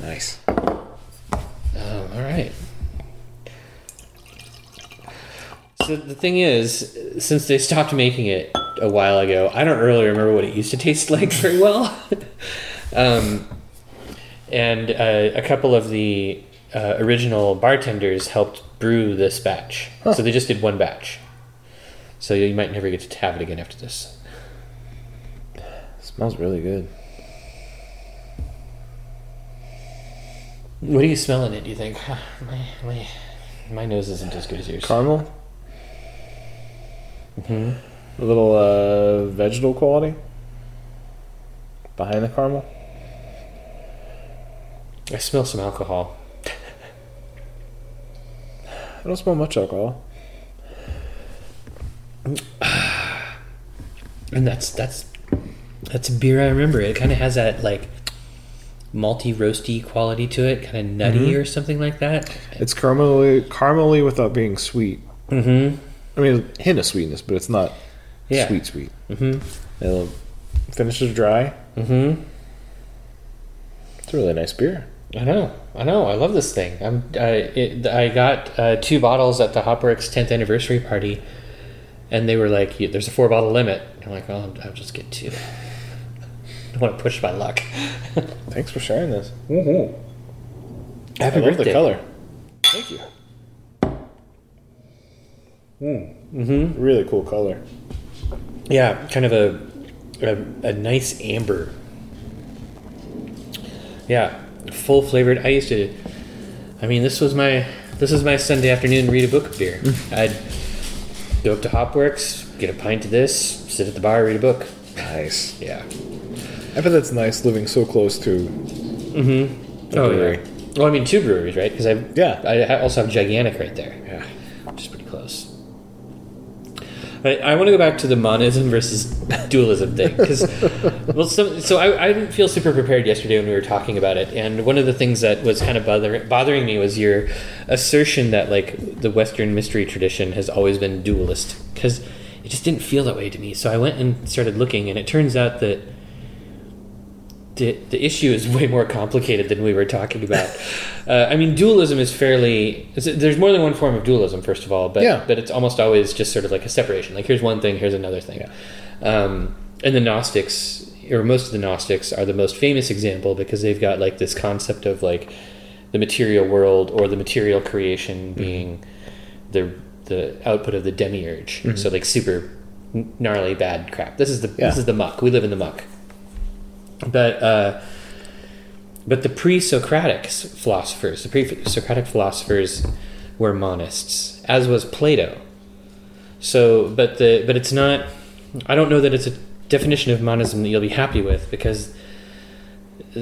nice. Oh, all right. So the thing is, since they stopped making it a while ago, I don't really remember what it used to taste like very well. um, and uh, a couple of the uh, original bartenders helped brew this batch. Huh. So they just did one batch. So you might never get to have it again after this. It smells really good. What are you smelling? it? Do you think my, my my nose isn't as good as yours? Caramel. hmm A little uh, vegetable quality behind the caramel. I smell some alcohol. I don't smell much alcohol. And that's that's that's a beer I remember. It kind of has that like malty roasty quality to it, kind of nutty or something like that. It's caramely, caramely without being sweet. Mm-hmm. I mean, a hint of sweetness, but it's not Yeah. sweet, sweet. Mm-hmm. It'll finishes dry. Mm-hmm. It's a really nice beer. I know, I know. I love this thing. I'm. I it, I got uh, two bottles at the Hopworks 10th anniversary party, and they were like, "Yeah, "There's a four bottle limit." I'm like, "Oh, I'll, I'll just get two. I want to push my luck." Thanks for sharing this. mm-hmm. Happy I love birthday! the color. Thank you. Mm-hmm. Really cool color. Yeah, kind of a, a a nice amber. Yeah, full flavored. I used to. I mean, this was my this is my Sunday afternoon read a book beer. I'd go up to Hopworks, get a pint of this, sit at the bar, read a book. Nice. Yeah. I bet that's nice living so close to. Mm-hmm. A Oh brewery. yeah. Well, I mean, two breweries, right? Because I Yeah. I also have Gigantic right there. Yeah. which is pretty close. I, I want to go back to the monism versus dualism thing because, well, so, so I, I didn't feel super prepared yesterday when we were talking about it, and one of the things that was kind of bother, bothering me was your assertion that like the Western mystery tradition has always been dualist because it just didn't feel that way to me. So I went and started looking, and it turns out that the, the issue is way more complicated than we were talking about. Uh, I mean, dualism is fairly. There's more than one form of dualism, first of all, but Yeah. but it's almost always just sort of like a separation. Like here's one thing, here's another thing. Um, and the Gnostics, or most of the Gnostics, are the most famous example because they've got like this concept of like the material world or the material creation being the the output of the demiurge. So like super gnarly bad crap. This is the Yeah. this is the muck. We live in the muck. But uh, but the pre-Socratic philosophers, the pre-Socratic philosophers, were monists, as was Plato. So, but the but it's not. I don't know that it's a definition of monism that you'll be happy with because.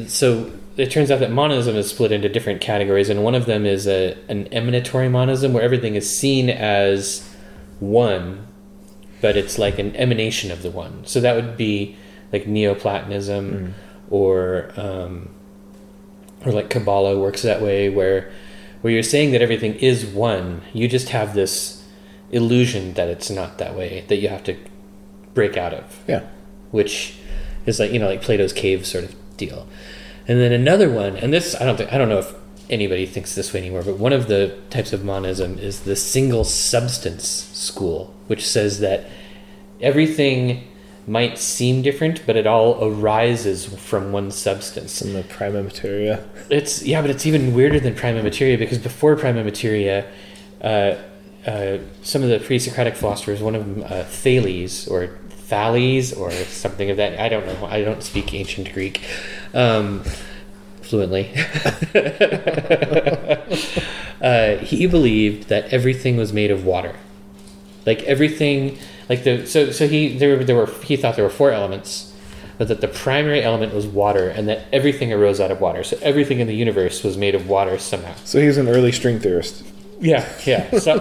So it turns out that monism is split into different categories, and one of them is a an emanatory monism, where everything is seen as one, but it's like an emanation of the one. So that would be like Neoplatonism or um, or like Kabbalah works that way, where where you're saying that everything is one. You just have this illusion that it's not that way that you have to break out of Yeah. which is like you know like Plato's cave sort of deal. And then another one, and this I don't think I don't know if anybody thinks this way anymore, but one of the types of monism is the single substance school, which says that everything might seem different, but it all arises from one substance. In the prima materia. It's yeah, but it's even weirder than prima materia because before prima materia, uh, uh, some of the pre-Socratic philosophers, one of them, uh, Thales or Thales or something of that. I don't know. I don't speak ancient Greek um, fluently. uh, he believed that everything was made of water, like everything. Like the so so he there were, there were he thought there were four elements but that the primary element was water and that everything arose out of water. So everything in the universe was made of water somehow. So he's an early string theorist. Yeah, yeah. So,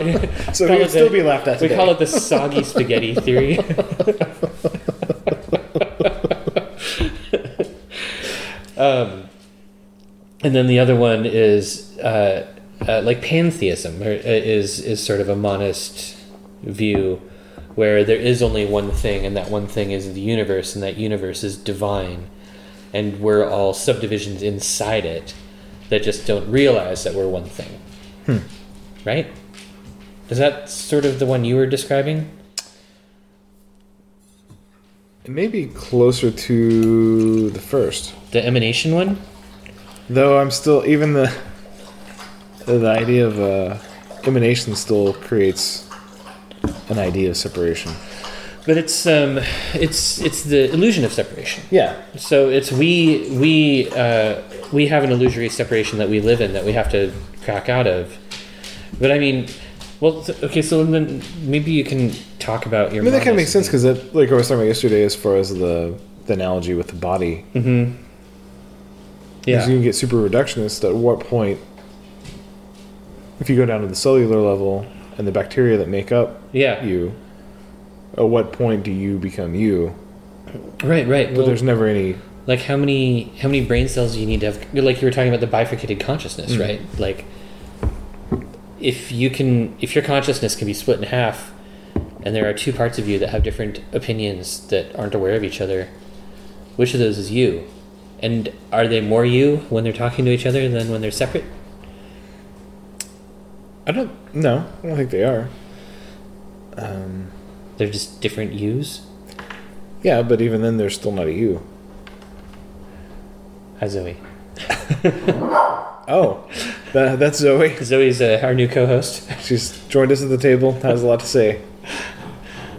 So he would still the- be laughed at We call it the soggy spaghetti theory. um, and then the other one is uh, uh, like pantheism, or, uh, is is sort of a monist view where there is only one thing, and that one thing is the universe, and that universe is divine, and we're all subdivisions inside it that just don't realize that we're one thing. Right? Is that sort of the one you were describing? It may be closer to the first. The emanation one? Though I'm still even the the idea of uh, emanation still creates an idea of separation. But it's um, it's it's the illusion of separation. Yeah. So it's we we uh, we have an illusory separation that we live in that we have to crack out of. But I mean, Well, okay, so then maybe you can talk about your. I mean, that kind of makes sense because, like I was talking about yesterday, as far as the the analogy with the body, Mm-hmm. Because Yeah. you can get super reductionist. At what point, if you go down to the cellular level and the bacteria that make up Yeah. you, at what point do you become you? Right. Right. But Well, there's never any. like how many how many brain cells do you need to have? Like you were talking about the bifurcated consciousness, Mm. right? Like if you can, if your consciousness can be split in half, and there are two parts of you that have different opinions that aren't aware of each other, which of those is you? And are they more you when they're talking to each other than when they're separate? I don't. No, I don't think they are. Um, They're just different yous. yeah, but even then, they're still not a you. Hi, Zoe. Oh, that, that's Zoe. Zoe's uh, our new co-host. She's joined us at the table. Has a lot to say.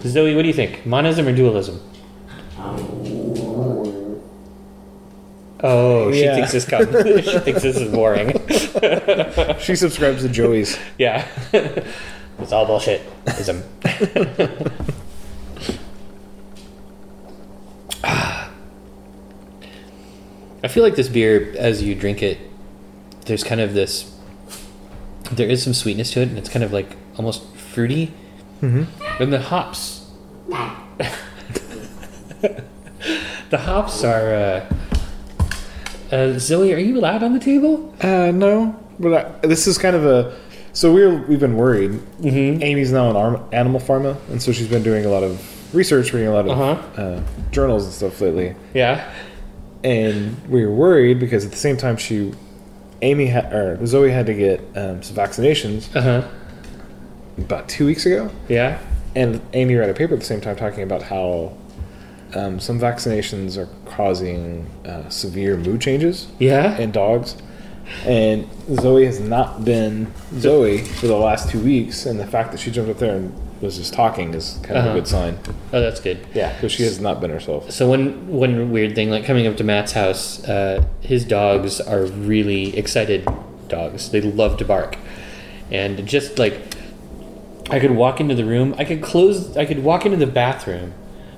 Zoe, what do you think? Monism or dualism? Oh, she Yeah. thinks this com- she thinks this is boring. She subscribes to Joey's. Yeah, it's all bullshit. Ism. I feel like this beer, as you drink it, there's kind of this. There is some sweetness to it, and it's kind of like almost fruity. Mm-hmm. And the hops. the hops are. Uh, uh, Zoe, are you allowed on the table? Uh, no, but I, this is kind of a. So we're we've been worried. Mm-hmm. Amy's now an arm, animal pharma, and so she's been doing a lot of research, reading a lot of Uh-huh. uh, journals and stuff lately. Yeah. And we were worried because at the same time she, Amy had or Zoe had to get um, some vaccinations Uh huh. about two weeks ago, Yeah. and Amy read a paper at the same time talking about how um, some vaccinations are causing uh, severe mood changes Yeah. in dogs. And Zoe has not been Zoe for the last two weeks, and the fact that she jumped up there and was just talking is kind of Uh-huh. a good sign. Oh, that's good. Yeah, because she has not been herself. So one one weird thing, like coming up to Matt's house, uh, his dogs are really excited dogs. They love to bark, and just like I could walk into the room, I could close, I could walk into the bathroom,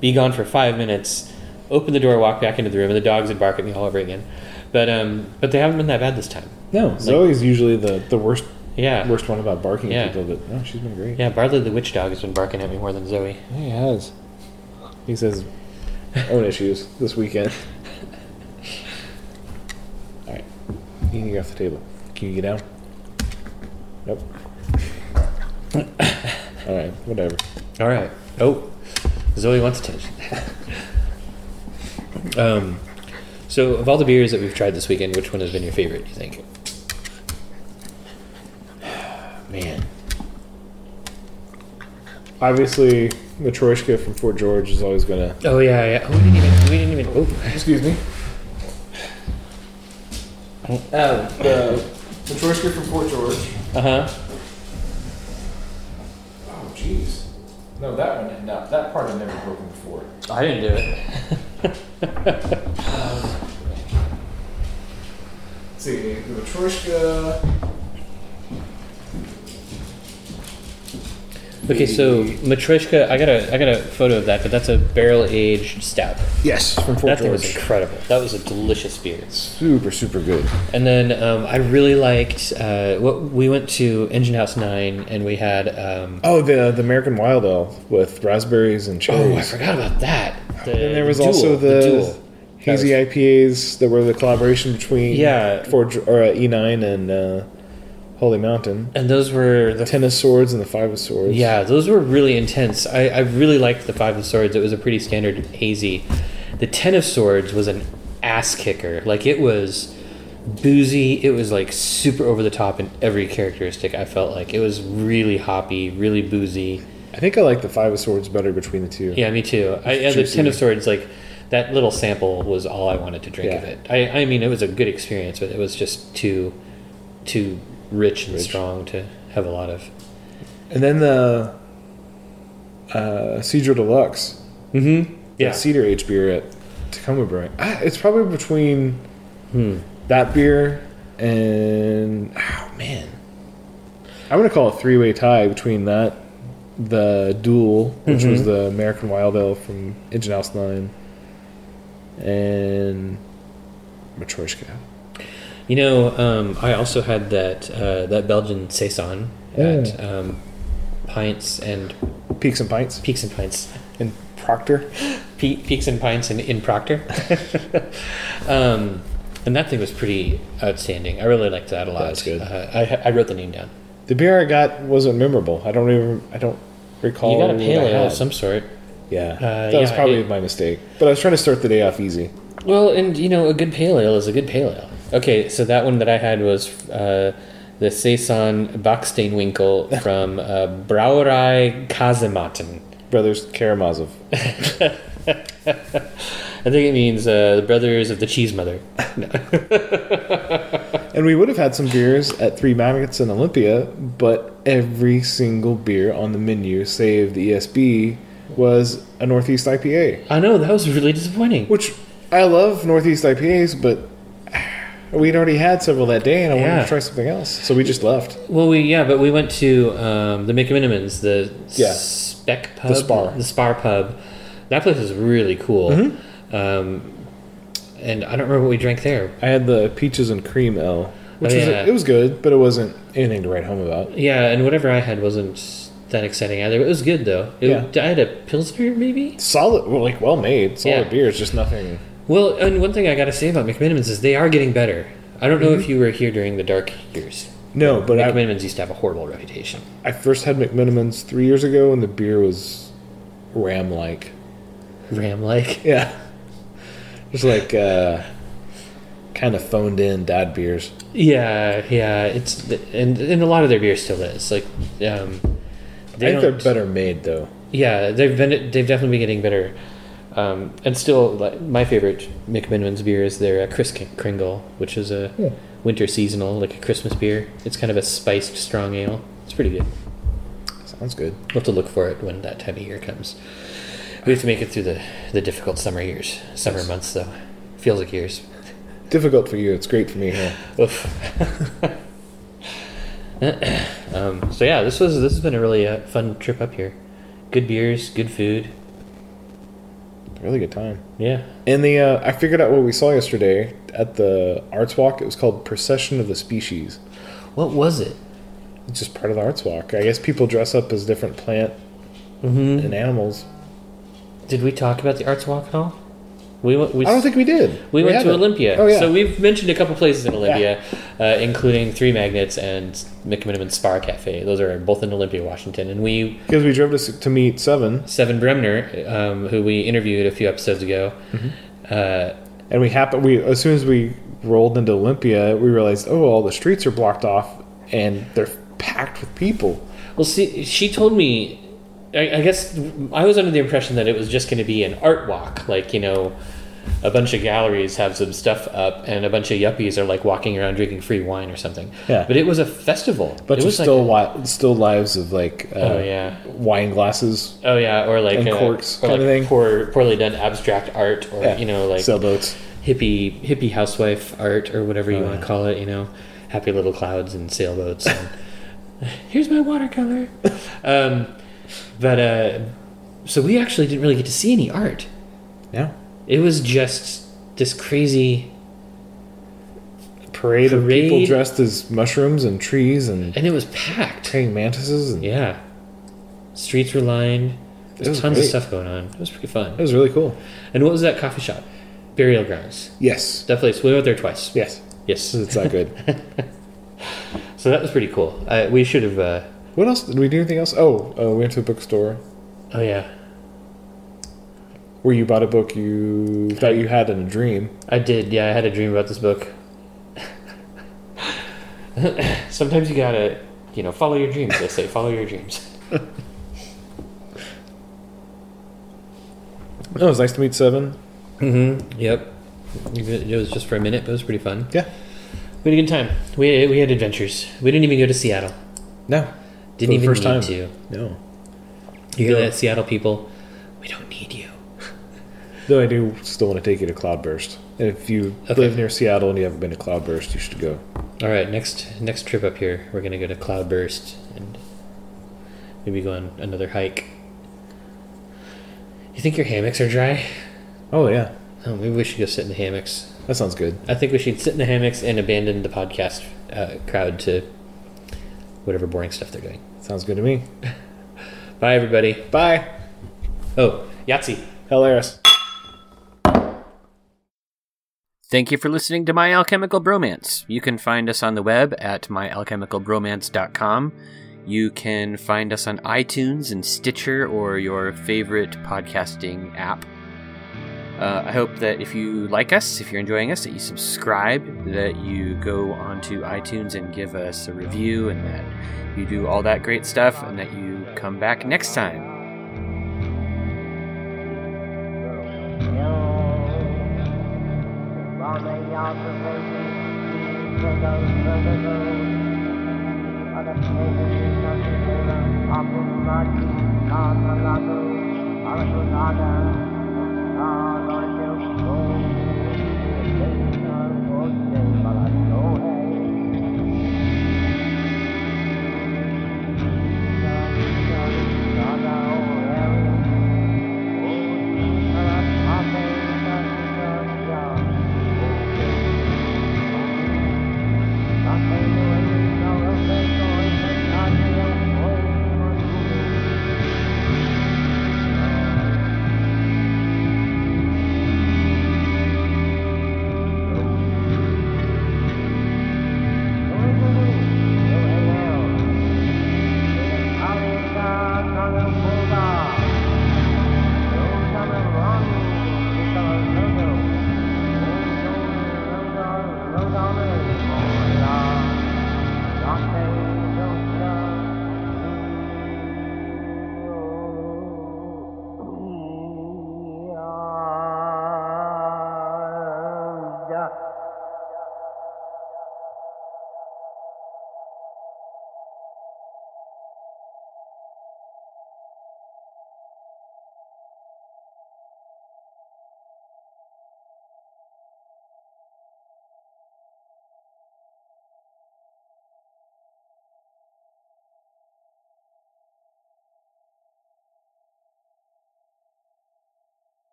be gone for five minutes, open the door, walk back into the room, and the dogs would bark at me all over again. But um, but they haven't been that bad this time. No, Zoe's usually the, the worst Yeah. worst one about barking Yeah. at people, but no, she's been great. Yeah, Barley the witch dog has been barking at me more than Zoe. Yeah, he has. He says own issues this weekend. All right, you can get off the table. Can you get down? Nope. All right, whatever. All right. Oh, Zoe wants attention. um, so of all the beers that we've tried this weekend, which one has been your favorite? Do you think? Man. Obviously, the Matryoshka from Fort George is always gonna. Oh yeah, yeah. Oh, we didn't even. We didn't even. Oh, Excuse me. Oh. the Matryoshka from Fort George. uh huh. Oh, jeez. No, that one. No, that part had never broken before. I didn't do it. Let's see, the Matryoshka. Okay, so Matryoshka, I got a I got a photo of that, but that's a barrel aged stout. Yes, from Fort that thing was George. incredible. That was a delicious beer. Super, super good. And then um, I really liked uh, what we went to Engine House Nine, and we had. Um, Oh, the the American Wild Ale with raspberries and cherries. oh, I forgot about that. The And there was duel, also the, duel. hazy IPAs that were the collaboration between Yeah. Fort or uh, E9 and uh, Holy Mountain. And those were the Ten of Swords and the Five of Swords. Yeah, those were really intense. I, I really liked the Five of Swords. It was a pretty standard hazy. The Ten of Swords was an ass kicker. Like it was boozy. It was like super over the top in every characteristic. I felt like it was really hoppy, really boozy. I think I like the Five of Swords better between the two. Yeah, me too. I, yeah, the. Ten of Swords, like that little sample was all I wanted to drink of it. I, I mean, it was a good experience, but it was just too, too rich and Rich. strong to have a lot of. And then the uh, Cedro Deluxe. Mm-hmm. Yeah. Cedar H beer at Tacoma Brewing. Ah, It's probably between Hmm. that beer and oh man, I'm gonna call it a three-way tie between that, the Duel, which was Mm-hmm. the American Wild Ale from Engine House Nine, and Matryoshka. You know, um, I also had that uh, that Belgian saison at um, Pints and Peaks and Pints Peaks and Pints. and Proctor. Pe- Peaks and Pints in, in Proctor. um, and that thing was pretty outstanding. I really liked that a lot. That's good. Uh, I, I wrote the name down. The beer I got wasn't memorable. I don't even. I don't recall. You got a pale ale of some sort. Yeah, Uh, that was probably it- my mistake. But I was trying to start the day off easy. Well, and you know, a good pale ale is a good pale ale. Okay, so that one that I had was uh, the Saison Backsteinwinkel from uh, Brauerei Kasematen. Brothers Karamazov. I think it means uh, the brothers of the cheese mother. And we would have had some beers at Three Magnets in Olympia, but every single beer on the menu, save the ESB, was a Northeast IPA. I know that was really disappointing. Which I love Northeast IPAs, but we'd already had several that day, and I wanted Yeah. to try something else, so we just left. Well, we yeah, but we went to um, the McMenamins, the Yeah. Spec Pub, The Spar. the Spar Pub. That place is really cool. Mm-hmm. Um, and I don't remember what we drank there. I had the peaches and cream L, which Oh, was yeah. it was good, but it wasn't anything to write home about. Yeah, and whatever I had wasn't that exciting either. It was good though. It, Yeah. I had a pilsner maybe. Solid, well, like well made, solid Yeah. beers, just nothing. Well, and one thing I got to say about McMenamins is they are getting better. I don't know Mm-hmm. if you were here during the dark years. No, but I, used to have a horrible reputation. I first had McMenamins three years ago, and the beer was ram like. Ram like. Yeah. Just like uh, kind of phoned in dad beers. Yeah, yeah. It's and and a lot of their beer still is like. Um, I think they're better made though. Yeah, they've been they've definitely been getting better. Um, and still, like, my favorite McMenamin's beer is their uh, Kris Kringle, which is a Yeah. winter seasonal, like a Christmas beer. It's kind of a spiced strong ale. It's pretty good. Sounds good. We'll have to look for it when that time of year comes. We have to make it through the, the difficult summer years. Summer months, though. Feels like years. Difficult for you. It's great for me here. Oof. um, so yeah, this was this has been a really uh, fun trip up here. Good beers, good food. Really good time. Yeah. And the uh, I figured out what we saw yesterday at the Arts Walk. It was called Procession of the Species. What was it? It's just part of the Arts Walk. I guess people dress up as different plant Mm-hmm. and animals. Did we talk about the Arts Walk at all? We. We, I don't think we did. we, went to. Olympia. Oh yeah. So we've mentioned a couple places in Olympia, uh, including Three Magnets and McMenamin Spar Cafe. Those are both in Olympia, Washington. And we because we drove to, to meet Seven, Seven Bremner, um, who we interviewed a few episodes ago. Mm-hmm. Uh, and we happened. We as soon as we rolled into Olympia, we realized oh, all the streets are blocked off and they're packed with people. well, see, she told me. I, I guess I was under the impression that it was just going to be an art walk, like you know, a bunch of galleries have some stuff up, and a bunch of yuppies are like walking around drinking free wine or something. Yeah. But it was a festival. But it was still like wi- still lives of like uh, Oh, yeah. wine glasses, Oh yeah, or like And uh, corks or kinda thing. Poor, poorly done abstract art, or Yeah. you know, like sailboats. hippie hippie housewife art, or whatever you Oh, want yeah. to call it. You know, happy little clouds and sailboats. And here's my watercolor. um, but uh, so we actually didn't really get to see any art. Yeah, It was just this crazy, parade, of people dressed as mushrooms and trees and and it was packed. praying mantises. And Yeah, streets were lined. There's was tons great. of stuff going on. It was pretty fun. It was really cool. And what was that coffee shop? Burial grounds. Yes, Definitely. place. We went there twice. yes, Yes. it's that good. So that was pretty cool. Uh, we should have. Uh, what else? Did we do anything else? Oh, uh, we went to a bookstore oh yeah, where you bought a book you thought you had in a dream. I did. Yeah, I had a dream about this book. Sometimes you gotta, you know, follow your dreams. They say, follow your dreams. Oh, it was nice to meet Seven. Mm-hmm. Yep. It was just for a minute, but it was pretty fun. Yeah. We had a good time. We we had adventures. We didn't even go to Seattle. No. Didn't even first need time. to. No. You hear that, Seattle people? We don't need you. Though I do still want to take you to Cloudburst. And if you Okay. live near Seattle and you haven't been to Cloudburst, you should go. All right, next next trip up here, we're gonna go to Cloudburst and maybe go on another hike. You think your hammocks are dry? Oh yeah, Oh, maybe we should go sit in the hammocks. that sounds good. I think we should sit in the hammocks and abandon the podcast uh, crowd to whatever boring stuff they're doing. Sounds good to me. Bye, everybody. Bye, Oh, Yahtzee. Hilarious. Thank you for listening to My Alchemical Bromance. You can find us on the web at myalchemicalbromance.com. You can find us on iTunes and Stitcher or your favorite podcasting app. Uh, I hope that if you like us, if you're enjoying us, that you subscribe, that you go onto iTunes and give us a review, and that you do all that great stuff, and that you come back next time. You.